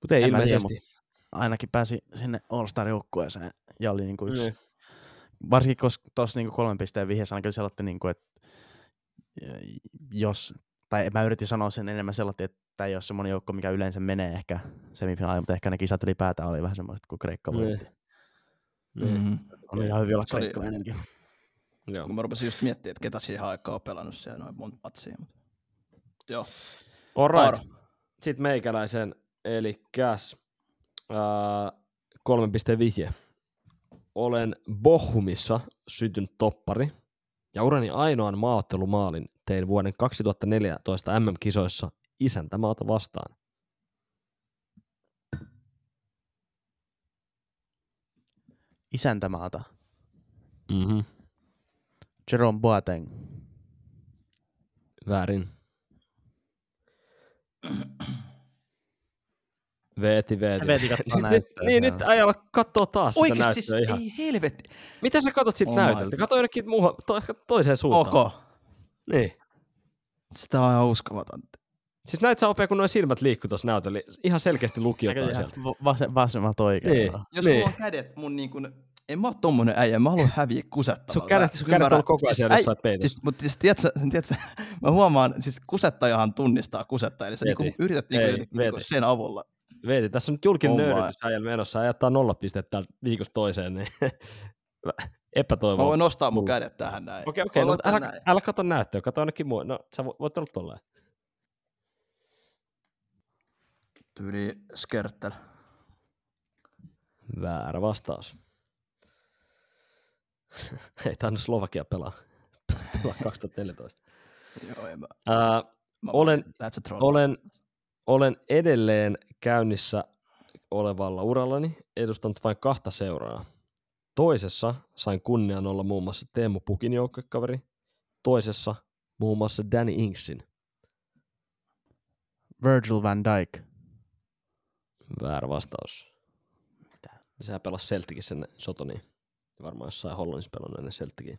Mutta ei En mä tiedä, ilmeisesti. ainakin pääsi sinne All-Star-joukkueeseen ja oli niinku yksi, Niin. Varsinkin koska tuossa niinku kolmen pisteen vihjeessä ainakin sellainen, niinku, että jos, tai mä yritin sanoa sen enemmän sellainen, että tämä ei ole semmoinen joukko, mikä yleensä menee ehkä semifinaaliin, mutta ehkä ne kisat ylipäätään oli vähän semmoiset, kun Kreikka Niin. voitti. Niin. Mm-hmm. On ihan hyvin olla Se oli- kreikkalainenkin. Joo. Kun mä rupesin just miettimään, että ketä siihen aikaan on pelannut siellä noin monta matsia. Mutta... Joo. All right. Aaro. Sitten meikäläisen, eli käs. Ää, kolmen pisteen vihje. Olen Bochumissa syntynyt toppari ja urani ainoan maaottelumaalin tein vuoden 2014 MM-kisoissa isäntämaata vastaan. Isäntämaata. Mm-hmm. Jerome Boateng. Väärin. Veeti, veeti. Veeti Nyt- näyttöä niin, nyt ajalla kattoo taas sitä Oikeesti näyttöä siis, ihan. ei helvetti. Miten sä katot siitä Oh näytöltä? Kato jonnekin muuhun, to, toiseen suuntaan. Ok. Niin. Sitä on ihan uskomatonta. Siis näit sä opea, kun noin silmät liikkuu tuossa näytöllä, niin ihan selkeästi luki jotain Näköjään sieltä. va- Vas- vasemmalta oikein. Niin. Jos Niin. mulla on kädet mun niin kuin, en mä oo tommonen äijä, mä haluan häviä kusettamalla. Sun kädet, sun kädet on koko ajan siellä äi- jossain peitossa. Siis, mutta siis, tiedätkö, tiedätkö, mä huomaan, siis kusettajahan tunnistaa kusettaja, eli sä niinku yrität niinku, Ei, niinku sen avulla. Veeti, tässä on nyt julkinen Oh my. nöyrytys äijällä menossa. Ajattaa nolla pistettä viikosta toiseen, niin *laughs* Mä epätoivoa. voin nostaa mun kädet tähän näin. Okei, okei, no, älä, näin. älä kato näyttöä, kato ainakin muu. No, sä vo- voit olla tolleen. Tyyli skörttel. Väärä vastaus. *laughs* Ei tainnut Slovakia pelaa. *laughs* pelaa 2014. Joo, en mä. Ää, mä Olen- That's a troll. olen, olen edelleen käynnissä olevalla urallani edustanut vain kahta seuraa. Toisessa sain kunnian olla muun muassa Teemu Pukin joukkokaveri, toisessa muun muassa Danny Inksin. Virgil van Dijk. Väärä vastaus. Sehän pelasi Celticissa ennen Sotoniin. Varmaan jossain Hollannissa pelannut ennen Celticia.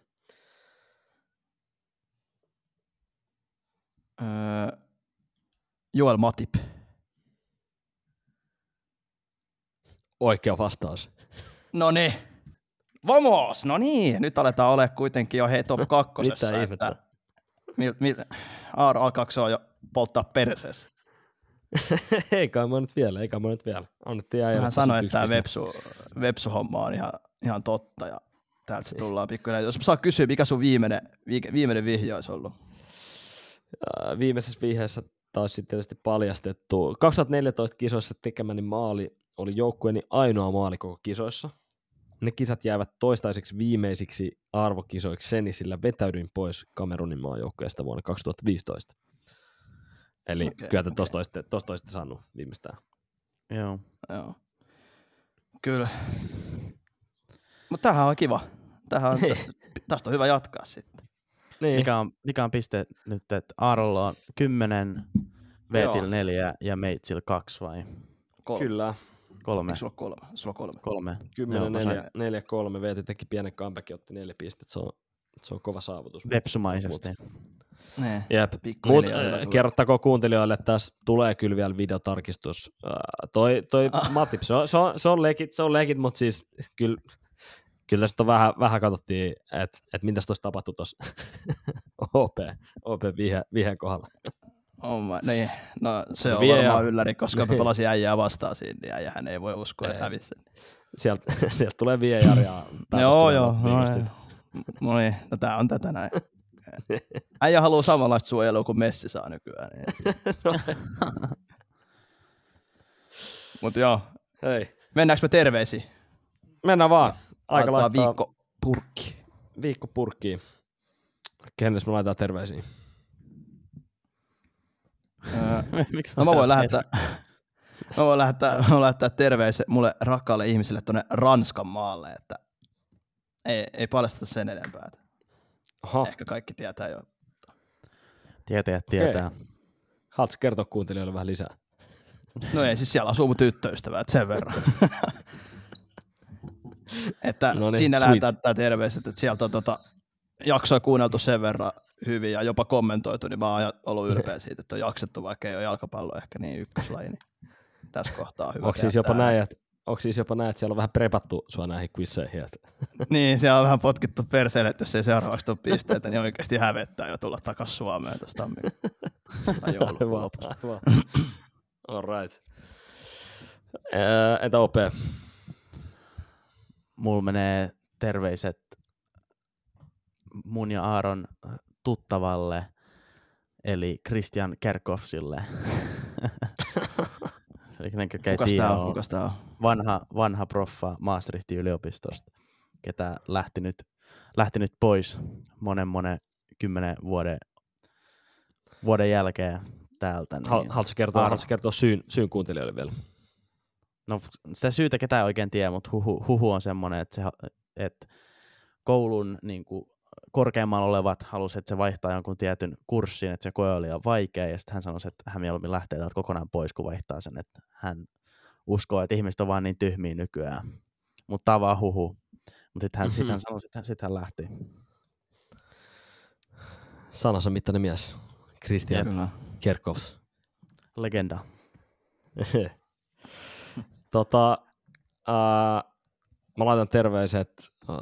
Öö, Joel Matip. Oikea vastaus. No niin. Vamos! No niin, nyt aletaan ole kuitenkin jo hei top *laughs* kakkosessa. Mitä ihmettä? että, mil, mil, Aaro alkaako se jo polttaa perseessä? *laughs* eikä mä nyt vielä, eikä mä nyt vielä. Annettiin äijälle Hän sanoi, että tämä. Vepsu, Vepsu-homma on ihan, ihan totta ja täältä se tullaan pikkuinen. Jos mä saan kysyä, mikä sun viimeinen, viimeinen vihje olisi ollut? Viimeisessä vaiheessa taas sitten tietysti paljastettu. 2014 kisoissa tekemäni maali oli joukkueeni ainoa maali koko kisoissa. Ne kisat jäivät toistaiseksi viimeisiksi arvokisoiksi seni, sillä vetäydyin pois Kamerunin maajoukkueesta vuonna 2015. Eli okay, kyllä te olisitte, tosta olisitte saanut viimeistään. Joo. Joo. Kyllä. Mutta tämähän on kiva. Tähän on, *laughs* tästä, tästä on hyvä jatkaa sitten. Niin, Mikä on, mikä on piste nyt, että Aarolla on 10, Veetil Joo. 4 ja Meitsil 2 vai Kolme. kyllä. kolme? Eikö sulla kolme? Sulla on kolme. Kolme. 10, Joo, mä 4, sain- 4, 3. Veeti teki pienen comeback ja otti neljä pistettä. Se on, se on kova saavutus. Vepsumaisesti. Nee. Jep. Mut äh, tulee. kerrottakoon kuuntelijoille, että tässä tulee kyllä vielä videotarkistus. Äh, toi toi *laughs* Ah. Matip, se on, se on, se on legit, se on legit, mutta siis kyllä, kyllä on vähän, vähän katsottiin, että et mitäs tuossa tapahtui tuossa *laughs* OP, OP vihe, viheen kohdalla. Oh my, niin. No se on Vie varmaan ja- ylläri, koska mä Niin. pelasin äijää vastaan siinä, niin äijähän ei voi uskoa, että hävisi sen. Sieltä, *laughs* sieltä tulee VAR ja Joo, joo. No, no niin, no tää on tätä näin. Äijä haluaa samanlaista suojelua kuin Messi saa nykyään. Niin. *laughs* No, Mutta joo, hei. mennäänkö me terveisiin? Mennään vaan. Aika laittaa viikko purkki. viikko purkkiin. Kenelles me laitetaan terveisiä? Öö, *laughs* Miksi No mä voin lähettää, *laughs* mä voin lähettää, mä voin lähettää terveisiä mulle rakkaalle ihmisille tuonne Ranskan maalle, että ei, ei paljasteta sen enempää. Aha, Ehkä kaikki tietää jo. Tietäjät tietää. haluatko kertoa kuuntelijoille vähän lisää? No ei, siis siellä asuu mun tyttöystävä, että sen verran. *laughs* *laughs* että No niin, siinä sweet. lähdetään tätä terveiset, että sieltä on tota, jaksoa kuunneltu sen verran hyvin ja jopa kommentoitu, niin mä oon ollut ylpeä *laughs* siitä, että on jaksettu, vaikka ei ole jalkapallo ehkä niin ykköslaji, niin tässä kohtaa on hyvä Onko siis jopa näin, että, onko siis jopa näin, että siellä on vähän prepattu sua näihin quizeihin? *laughs* Niin, siellä on vähän potkittu perseelle, että jos ei seuraavaksi tule pisteitä, niin oikeasti hävettää jo tulla takaisin Suomeen tuosta tammikuun aivan, All right. Entä OP? Mulla menee terveiset mun ja Aaron tuttavalle, eli Christian Kerkhoffsille. *laughs* Kuka tämä on? Kukas on? Vanha, vanha proffa Maastrichtin yliopistosta, ketä lähti nyt, lähti nyt pois monen monen kymmenen vuoden, vuoden jälkeen täältä. Niin Haluatko kertoa, Ar- kertoa syyn, syyn kuuntelijoille vielä? No sitä syytä ketään oikein tiedä, mutta huhu, huhu on semmoinen, että, se, että koulun niin kuin, korkeammalla olevat halusivat, että se vaihtaa jonkun tietyn kurssin, että se koe oli vaikea, ja sitten hän sanoi, että hän mieluummin lähtee täältä kokonaan pois, kun vaihtaa sen, että hän uskoo, että ihmiset on vaan niin tyhmiä nykyään. Mutta tämä on vaan huhu. Mutta sitten hän, mm-hmm. sit hän sanoi, että sit hän lähti. Sanansa mittainen mies. Christian Kerkhoffs. Legenda. *laughs* tota, äh, mä laitan terveiset. Äh,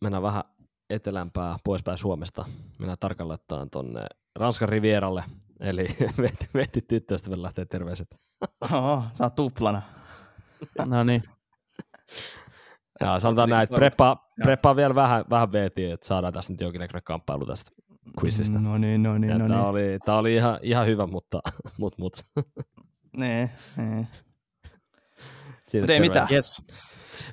mennään vähän etelämpää poispäin Suomesta. Minä tarkalleen tonne Ranskan Rivieralle, eli *laughs* veti, veti tyttöystävälle lähtee terveiset. Oho, saa tuplana. *laughs* no niin. Ja sanotaan näin, että preppa, preppa vielä vähän, vähän veeti, että saadaan tässä nyt jonkinnäköinen kamppailu tästä quizistä. No niin, no niin, no niin. Tämä oli, tämä oli ihan, ihan hyvä, mutta mut, mut. Nee, nee. Mutta ei mitään. Yes.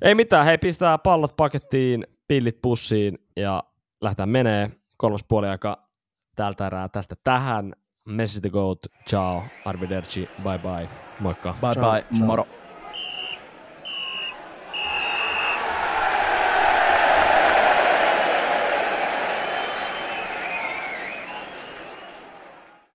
Ei mitään, hei pistää pallot pakettiin, pillit pussiin ja lähdetään menee. Kolmas puoli aika tältä erää tästä tähän. Messi the Goat, ciao, arrivederci, bye bye, moikka. Bye ciao, bye, ciao. moro.